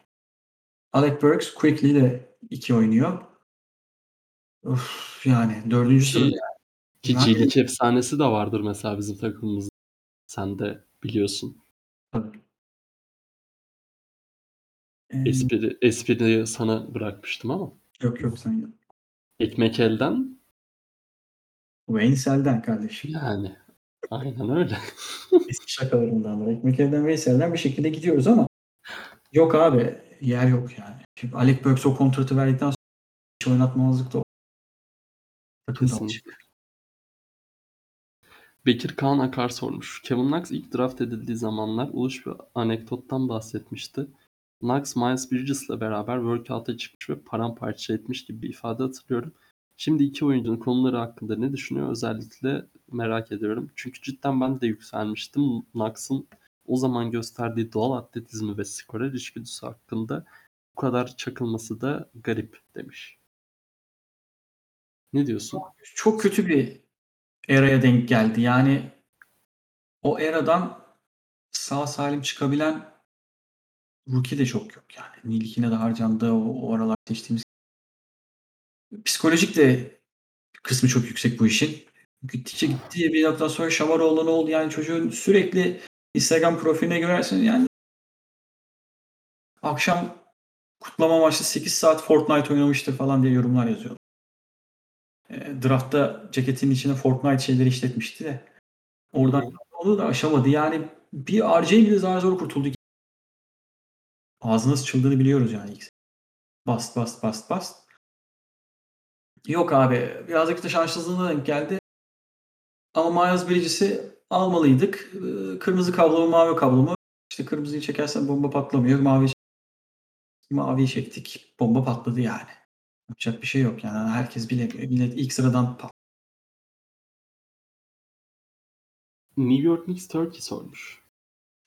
Alec Burks Quickly de iki oynuyor. Of, yani dördüncü sırada.
ki
Yani-
G-League efsanesi de vardır mesela bizim takımımızda. Sen de biliyorsun.
Tabii.
Espri, espriyi sana bırakmıştım ama.
yok yok sen yok.
Ekmek elden
Selden kardeşim.
yani. Aynen öyle.
Eski şakalarından da. Ekmek elden Wayne bir şekilde gidiyoruz ama yok abi yer yok yani. Şimdi Alec Burks o kontratı verdikten sonra hiç oynatmazlık da
Kesinlikle. Bekir Kaan Akar sormuş. Kevin Knox ilk draft edildiği zamanlar uluş bir anekdottan bahsetmişti. Knox Miles Bridges'la beraber workout'a çıkmış ve paramparça etmiş gibi bir ifade hatırlıyorum. Şimdi iki oyuncunun konuları hakkında ne düşünüyor özellikle merak ediyorum. Çünkü cidden ben de yükselmiştim. Knox'ın o zaman gösterdiği doğal atletizmi ve skorer içgüdüsü hakkında bu kadar çakılması da garip demiş. Ne diyorsun?
Çok kötü bir eraya denk geldi. Yani o eradan sağ salim çıkabilen rookie de çok yok yani. Nilkine de harcandı o, o aralar seçtiğimiz. Psikolojik de kısmı çok yüksek bu işin. Gittikçe gitti bir noktadan sonra Şamaroğlu ne oldu yani çocuğun sürekli Instagram profiline görersin yani akşam kutlama maçta 8 saat Fortnite oynamıştır falan diye yorumlar yazıyor. E, draftta ceketin içine Fortnite şeyleri işletmişti de oradan onu da aşamadı. Yani bir RJ bile zar zor kurtuldu. Ağzına sıçıldığını biliyoruz yani ilk. Bast bast bast bast. Yok abi. Birazcık da şanssızlığına denk geldi. Ama Miles Bridges'i almalıydık. Ee, Kırmızı kablo mu mavi kablo mu? İşte kırmızıyı çekersen bomba patlamıyor. Mavi maviyi çektik. Bomba patladı yani. Yapacak bir şey yok yani. Herkes bilemiyor. Millet ilk sıradan pat-
New York Knicks Turkey sormuş.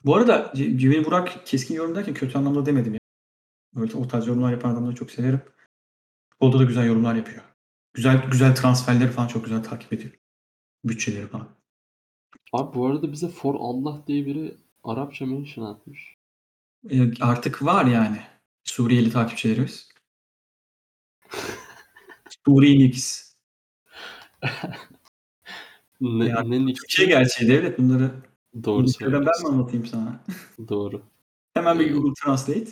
Bu arada Cemil Burak keskin yorum derken kötü anlamda demedim. ya. Böyle o tarz yorumlar yapan adamları çok severim. Futbolda da güzel yorumlar yapıyor. Güzel güzel transferleri falan çok güzel takip ediyor. Bütçeleri falan.
Abi bu arada bize For Allah diye biri Arapça mention atmış.
E, artık var yani. Suriyeli takipçilerimiz. Suri Nix.
Ne,
Ya,
ne?
Türkiye gerçeği devlet bunları.
Doğru
İngiltere'den ben mi anlatayım sana?
Doğru.
Hemen bir Google Translate.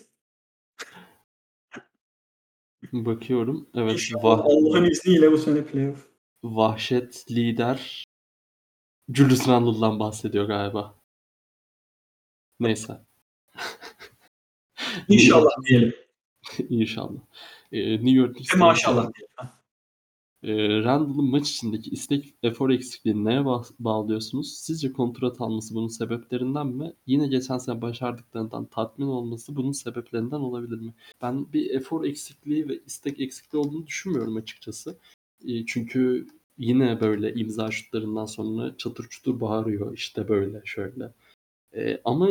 Bakıyorum. Evet.
İnşallah
Vah,
Allah'ın izniyle bu sene playoff.
vahşet lider Julius Randle'dan bahsediyor galiba. Neyse.
İnşallah diyelim.
İnşallah. Ee, New York Knicks
maşallah diyelim.
Eee, Randle'ın maç içindeki istek, efor eksikliğini neye bağ bağlıyorsunuz? Sizce kontrat alması bunun sebeplerinden mi? Yine geçen sene başardıklarından tatmin olması bunun sebeplerinden olabilir mi? Ben bir efor eksikliği ve istek eksikliği olduğunu düşünmüyorum açıkçası. Eee, çünkü yine böyle imza şutlarından sonra çatır çutur bağırıyor. İşte böyle, şöyle. Eee, ama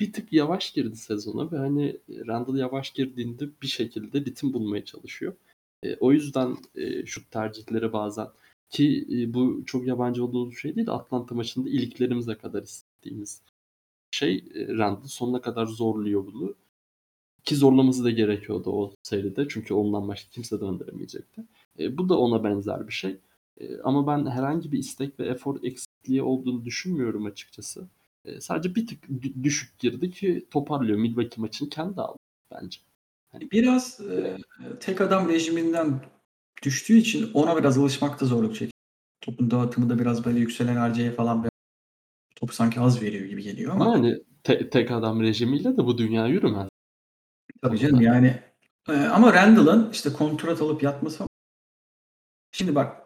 bir tık yavaş girdi sezona ve hani Randle yavaş girdiğinde bir şekilde ritim bulmaya çalışıyor. Eee, o yüzden, eee, şut tercihleri bazen ki, iii, bu çok yabancı olduğumuz bir şey değil. Atlanta maçında iliklerimize kadar hissettiğimiz şey. Eee, Randle sonuna kadar zorluyor bunu. Ki zorlaması da gerekiyordu o seride. Çünkü ondan başka kimse döndüremeyecekti. Eee, bu da ona benzer bir şey. Eee, ama ben herhangi bir istek ve efor eksikliği olduğunu düşünmüyorum açıkçası. Eee, sadece bir tık dü düşük girdi ki toparlıyor. Milwaukee maçını kendi aldı bence. Hani
Biraz, eee, tek adam rejiminden düştüğü için ona biraz alışmakta zorluk çekiyor. Topun dağıtımı da biraz böyle yükselen RJ'ye falan topu sanki az veriyor gibi geliyor ama.
Hani te tek adam rejimiyle de bu dünya yürümez.
Tabii canım yani. Eee, ama Randle'ın işte kontrat alıp yatması Şimdi bak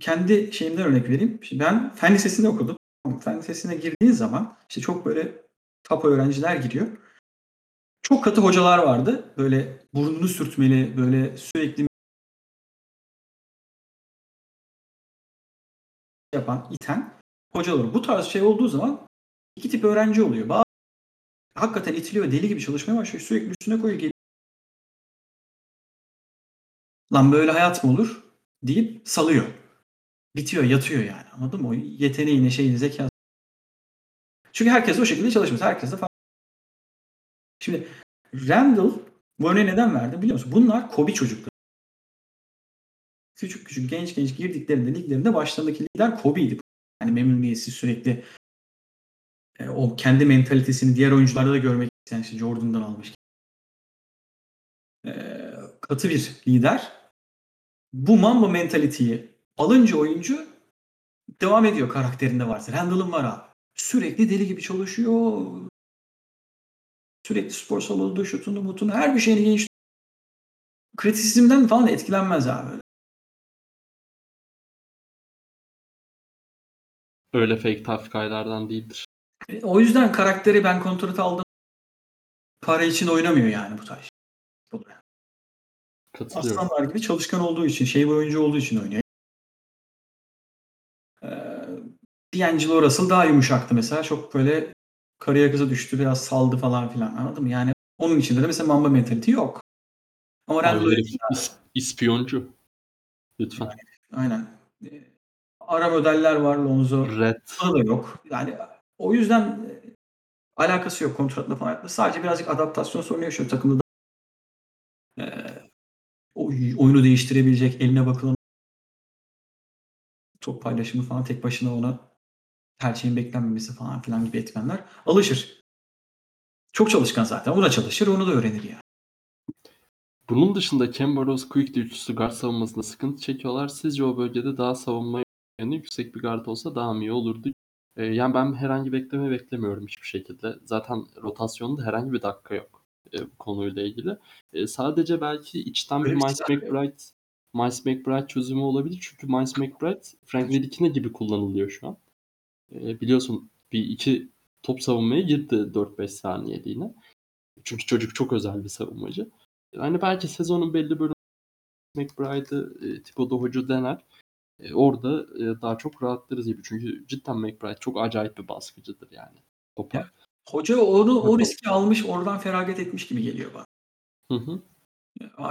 kendi şeyimden örnek vereyim. Şimdi ben fen lisesinde okudum. Fen lisesine girdiğin zaman işte çok böyle top öğrenciler giriyor. Çok katı hocalar vardı. Böyle burnunu sürtmeli, böyle sürekli yapan, iten hocalar. Bu tarz şey olduğu zaman iki tip öğrenci oluyor. Bazı hakikaten itiliyor, deli gibi çalışmaya başlıyor. Sürekli üstüne koyuyor. geliyor. Lan böyle hayat mı olur? deyip salıyor. Bitiyor, yatıyor yani. Anladın mı? O yeteneğine, şeyini, zekası. Çünkü herkes o şekilde çalışmaz. Herkes de farklı. Şimdi Randall bu örneği neden verdi biliyor musun? Bunlar Kobe çocukları. Küçük küçük genç genç girdiklerinde liglerinde başlarındaki lider Kobe'ydi. Yani memnuniyetsiz sürekli e, o kendi mentalitesini diğer oyuncularda da görmek isteyen işte Jordan'dan almış. E, katı bir lider. Bu Mamba mentaliteyi alınca oyuncu devam ediyor karakterinde varsa. Randall'ın var abi. Sürekli deli gibi çalışıyor. Sürekli spor salonu, şutunu, mutunu, her bir şeyini genç. Kritisizmden falan etkilenmez abi.
Öyle fake tough guy'lardan değildir.
E, o yüzden karakteri ben kontrat aldım. Para için oynamıyor yani bu tarz. Aslanlar gibi çalışkan olduğu için, şey bir oyuncu olduğu için oynuyor. Ee, D'Angelo Russell daha yumuşaktı mesela. Çok böyle karıya kıza düştü, biraz saldı falan filan. Anladın mı? Yani onun içinde de mesela Mamba mentality yok. Ama Randall öyle
is, ispiyoncu. Lütfen.
Yani, aynen. Ee, ara modeller var Lonzo.
Red.
O da yok. Yani o yüzden e, alakası yok kontratla falan. Sadece birazcık adaptasyon sorunu yaşıyor takımda. Ee, oyunu değiştirebilecek, eline bakılan top paylaşımı falan tek başına ona her şeyin beklenmemesi falan filan gibi etmenler alışır. Çok çalışkan zaten. O da çalışır, onu da öğrenir yani.
Bunun dışında Kemba Rose Quickly üçlüsü guard savunmasında sıkıntı çekiyorlar. Sizce o bölgede daha savunma yani yüksek bir guard olsa daha mı iyi olurdu? Ee, yani ben herhangi bekleme beklemiyorum hiçbir şekilde. Zaten rotasyonda herhangi bir dakika yok e, bu konuyla ilgili. E, sadece belki içten bir Miles McBride Miles McBride çözümü olabilir. Çünkü Miles McBride Frank Ntilikine gibi kullanılıyor şu an. E, biliyorsun bir iki top savunmaya girdi 4-5 saniyeliğine. Çünkü çocuk çok özel bir savunmacı. Yani belki sezonun belli bölümü McBride'ı e, Thibodeau Hoca dener. E, orada e, daha çok rahatlarız gibi. Çünkü cidden McBride çok acayip bir baskıcıdır yani. Topa.
Ya, hoca onu o riski almış, oradan feragat etmiş gibi geliyor bana.
Hı hı.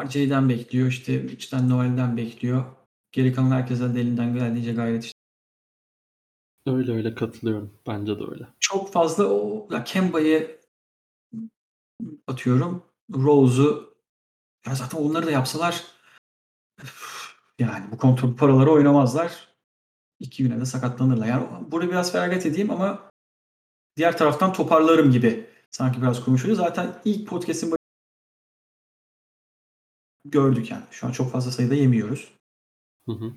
RJ'den bekliyor, işte içten Noel'den bekliyor. Geri kalan herkesten de elinden geldiğince gayret işte.
Öyle öyle katılıyorum. Bence de öyle.
Çok fazla o Kemba'yı atıyorum. Rose'u ya zaten onları da yapsalar yani bu kontrol paraları oynamazlar. İki güne de sakatlanırlar. Yani burada biraz feragat edeyim ama diğer taraftan toparlarım gibi sanki biraz konuşuyor. Zaten ilk podcast'in gördük yani. Şu an çok fazla sayıda yemiyoruz.
Hı hı.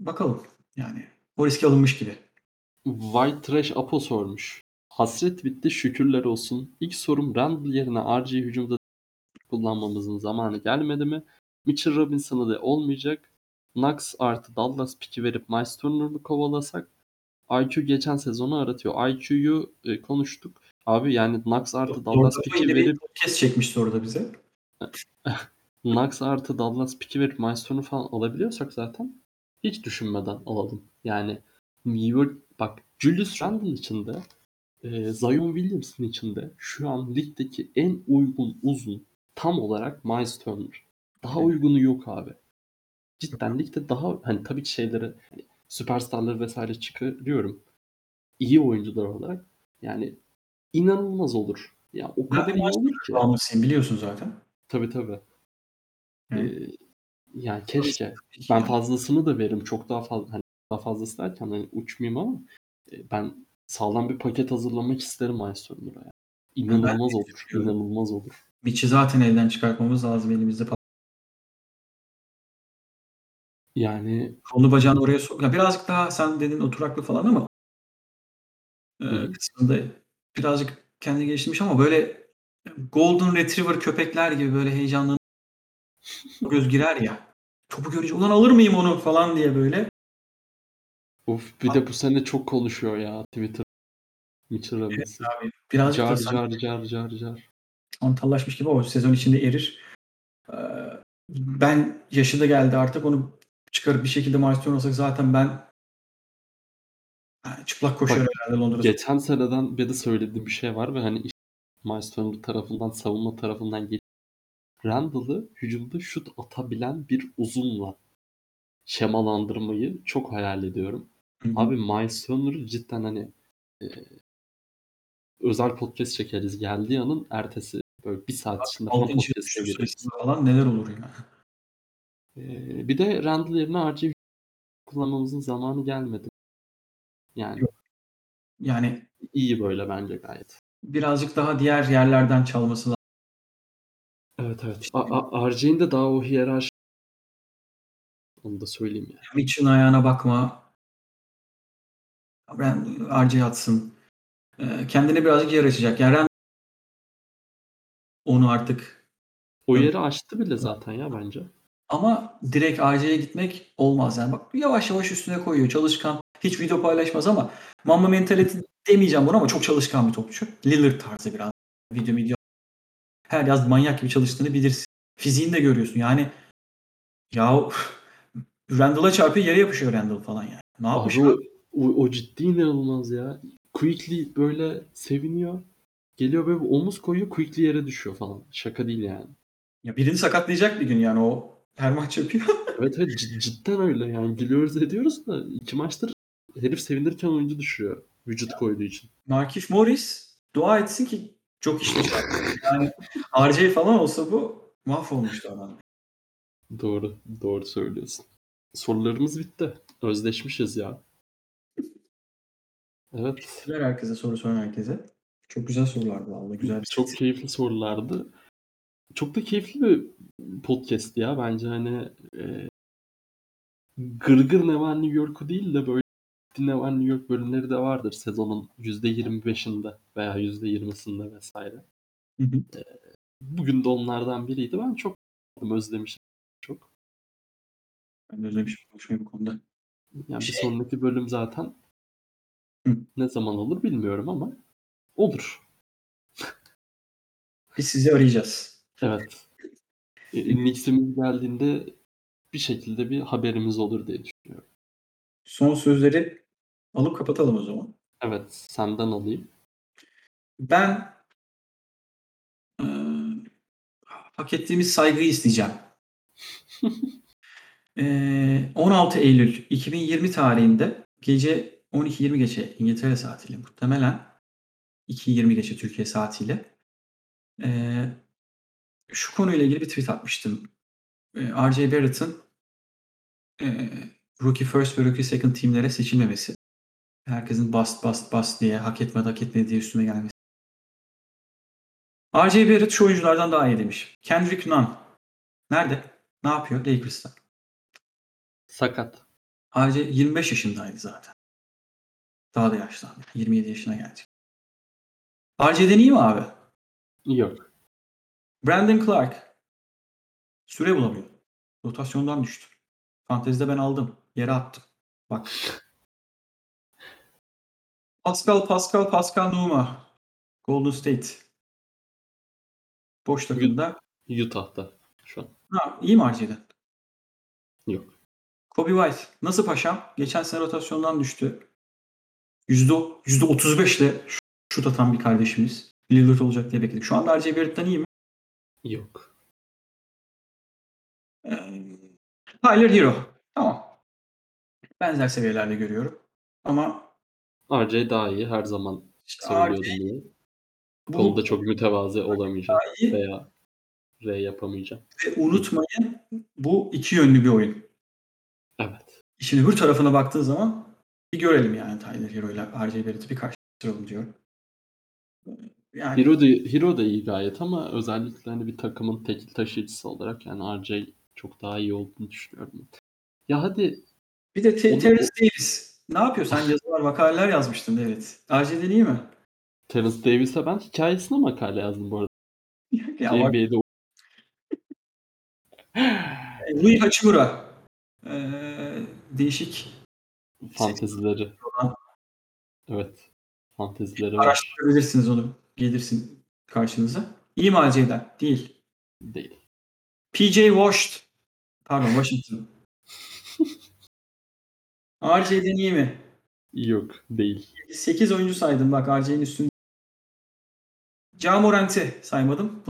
Bakalım yani. O riski alınmış gibi.
White Trash Apo sormuş. Hasret bitti şükürler olsun. İlk sorum Randall yerine RG hücumda kullanmamızın zamanı gelmedi mi? Mitchell Robinson'ı da olmayacak. Knox artı Dallas pick'i verip Miles Turner'ı kovalasak IQ geçen sezonu aratıyor. IQ'yu e, konuştuk. Abi yani Knox artı Dallas
bir
verip
podcast çekmişti orada bize.
Knox artı Dallas pick'i verip Miles Turner falan alabiliyorsak zaten hiç düşünmeden alalım. Yani York bak Julius Randle içinde e, Zion Williamson içinde şu an ligdeki en uygun uzun tam olarak Miles Turner. Daha
Evet.
uygunu yok abi. Cidden ligde daha hani tabii ki şeyleri hani süperstarları vesaire çıkarıyorum. İyi oyuncular olarak yani inanılmaz olur. Ya o kadar iyi olur ki.
Almasıyım biliyorsun zaten.
Tabii tabii.
Evet.
Ee, yani keşke. Ben fazlasını da veririm. Çok daha fazla hani daha fazlası derken hani uçmayayım ama e, ben sağlam bir paket hazırlamak isterim Turner'a. Yani. İnanılmaz olur. İnanılmaz olur.
Mitch'i zaten elden çıkartmamız lazım elimizde.
Yani
Kolunu bacağını oraya sok. Ya birazcık daha sen dedin oturaklı falan ama e, kısmında birazcık kendini geliştirmiş ama böyle Golden Retriever köpekler gibi böyle heyecanlı göz girer ya. Topu görünce ulan alır mıyım onu falan diye böyle.
of bir de bu sene çok konuşuyor ya Twitter. Mitchell Robinson.
Abi birazcık
Car
da
car car car car.
antallaşmış gibi o sezon içinde erir. Ee, Ben yaşı da geldi artık onu çıkarıp bir şekilde Maestro olsak zaten ben yani çıplak koşuyorum
Bak,
herhalde Londra'da.
Geçen seneden beri söylediğim bir şey var ve hani işte Miles Turner tarafından savunma tarafından Randall'ı hücumda şut atabilen bir uzunla şemalandırmayı çok hayal ediyorum.
Hı hı.
Abi Miles Turner'ı cidden hani e, özel podcast çekeriz. Geldiği anın ertesi böyle bir saat içinde falan podcast'e gireriz.
falan neler olur ya.
E, bir de Randall yerine RJ kullanmamızın zamanı gelmedi. Yani
Yok. Yani
iyi böyle bence gayet.
birazcık daha diğer yerlerden çalması lazım.
Evet evet. A- A- RJ'in de daha o hiyerarşi onu da söyleyeyim ya.
Mitch'in ayağına bakma. Ben RJ atsın. Ee, kendine birazcık yer açacak. Yani Rand- onu artık
O yeri açtı bile zaten ya bence.
ama direkt RJ'ye gitmek olmaz yani. Bak yavaş yavaş üstüne koyuyor. Çalışkan. Hiç video paylaşmaz ama Mamba mentality demeyeceğim bunu ama çok çalışkan bir topçu. Lillard tarzı biraz. Video video. Her yaz manyak gibi çalıştığını bilirsin. Fiziğini de görüyorsun. Yani ya Randall'a çarpıyor yere yapışıyor Randall falan yani. Ne yapmış
Abi
abi?
o, o, ciddi inanılmaz ya. Quickly böyle seviniyor. Geliyor böyle omuz koyuyor quickly yere düşüyor falan. Şaka değil yani.
Ya birini sakatlayacak bir gün yani o her maç yapıyor.
Evet evet cid- cidden öyle yani gülüyoruz ediyoruz da iki maçtır herif sevinirken oyuncu düşüyor. Vücut koyduğu için.
Markif Morris dua etsin ki çok işte. Yani RJ falan olsa bu mahvolmuştu adam.
Doğru doğru söylüyorsun. Sorularımız bitti. Özleşmişiz ya. Evet.
Teşekkürler herkese soru soran herkese. Çok güzel sorulardı vallahi güzel bir
Çok
set.
keyifli sorulardı. Çok da keyifli bir podcast ya. Bence hani e, gırgır ne var New York'u değil de böyle var New York bölümleri de vardır sezonun %25'inde veya %20'sinde vesaire.
Hı hı.
Bugün de onlardan biriydi. Ben çok özlemişim. Çok.
Ben de özlemişim konuşmayı bu konuda.
Yani bir
Şey-
sonraki bölüm zaten
Hı.
ne zaman olur bilmiyorum ama olur.
Biz sizi arayacağız.
Evet. E, Knicks'imiz geldiğinde bir şekilde bir haberimiz olur diye düşünüyorum.
Son sözleri alıp kapatalım o zaman.
Evet, senden alayım.
Ben eee, hak ettiğimiz saygıyı isteyeceğim. Eee, 16 Eylül 2020 tarihinde gece 12.20 geçe İngiltere saatiyle muhtemelen 2.20 geçe Türkiye saatiyle eee, şu konuyla ilgili bir tweet atmıştım. Eee, R.J. Barrett'ın eee, Rookie First ve Rookie Second teamlere seçilmemesi. Herkesin bast bast bast diye hak etmedi hak etmedi diye üstüme gelmesi. R.J. Barrett şu oyunculardan daha iyi demiş. Kendrick Nunn. Nerede? Ne yapıyor? Lakers'ta.
Sakat.
R.J. 25 yaşındaydı zaten. Daha da yaşlandı. 27 yaşına gelecek. R.J.'den iyi mi abi?
Yok.
Brandon Clark. Süre bulamıyor. Rotasyondan düştü. Fantezide ben aldım. Yere attım. Bak. Pascal, Pascal, Pascal Numa. Golden State. Boş takımda.
Utah'ta şu an.
Ha, iyi mi RJ'den?
Yok.
Kobe White. Nasıl paşam? Geçen sene rotasyondan düştü. Yüzde, yüzde 35 ile şut atan bir kardeşimiz. Lillard olacak diye bekledik. Şu anda RJ Barrett'ten iyi mi?
Yok.
Ee, Tyler Hero. Tamam. Benzer seviyelerde görüyorum. Ama
RJ daha iyi. Her zaman söylüyordum
RJ bu
Konuda çok mütevazı olamayacağım.
iyi
Veya R yapamayacağım.
ve unutmayın bu iki yönlü bir oyun.
Evet.
İşin öbür tarafına baktığın zaman bir görelim yani Tyler Hero ile RJ Barrett'i bir karşılaştıralım diyorum. Yani
Hero da, Hero da iyi gayet ama özellikle hani bir takımın tekil taşıyıcısı olarak yani RJ çok daha iyi olduğunu düşünüyorum. Ya hadi
bir de Terence Davis. Ne yapıyor? Sen yazılar, makaleler yazmıştın evet. RJ'den iyi mi?
Terence Davis'e ben hikayesine makale yazdım bu arada.
ya bak,
NBA'de
Rui Hachimura. Ee, değişik
fantezileri. Evet. Fantezileri var.
araştırabilirsiniz onu. Gelirsin karşınıza. İyi mi RJ'den? Değil.
Değil.
PJ Washed. Pardon Washington. RJ'den iyi mi?
Yok. Değil.
8 oyuncu saydım bak RJ'nin üstünde. Ja Morant'i saymadım.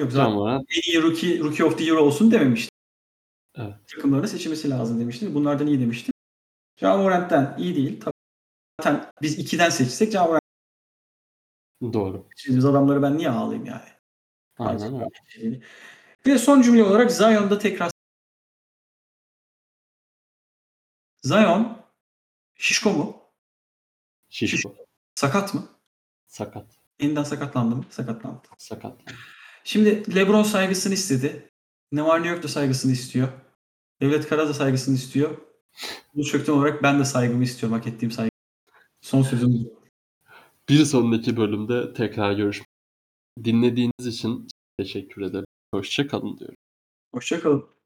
Yok zaten
Tamam.
en iyi rookie, rookie of the year olsun dememiştim.
Evet.
Takımlarını seçilmesi lazım demiştim. Bunlardan iyi demiştim. Ja Morant'ten iyi değil. Tabii. Zaten biz 2'den seçsek Ja Morant
Doğru.
seçtiğimiz adamları ben niye ağlayayım yani?
Aynen öyle.
Şey. Ve son cümle olarak Zion'da tekrar Zion şişko mu?
Şişko.
Sakat mı?
Sakat.
Yeniden sakatlandı mı? Sakatlandı.
Sakat.
Şimdi LeBron saygısını istedi. Ne var ne yok da saygısını istiyor. Devlet Kara da saygısını istiyor. Bu çökten olarak ben de saygımı istiyorum. Hak ettiğim saygı. Son sözüm bu.
Bir sonraki bölümde tekrar görüşmek. Dinlediğiniz için teşekkür ederim. Hoşça kalın diyorum.
Hoşçakalın.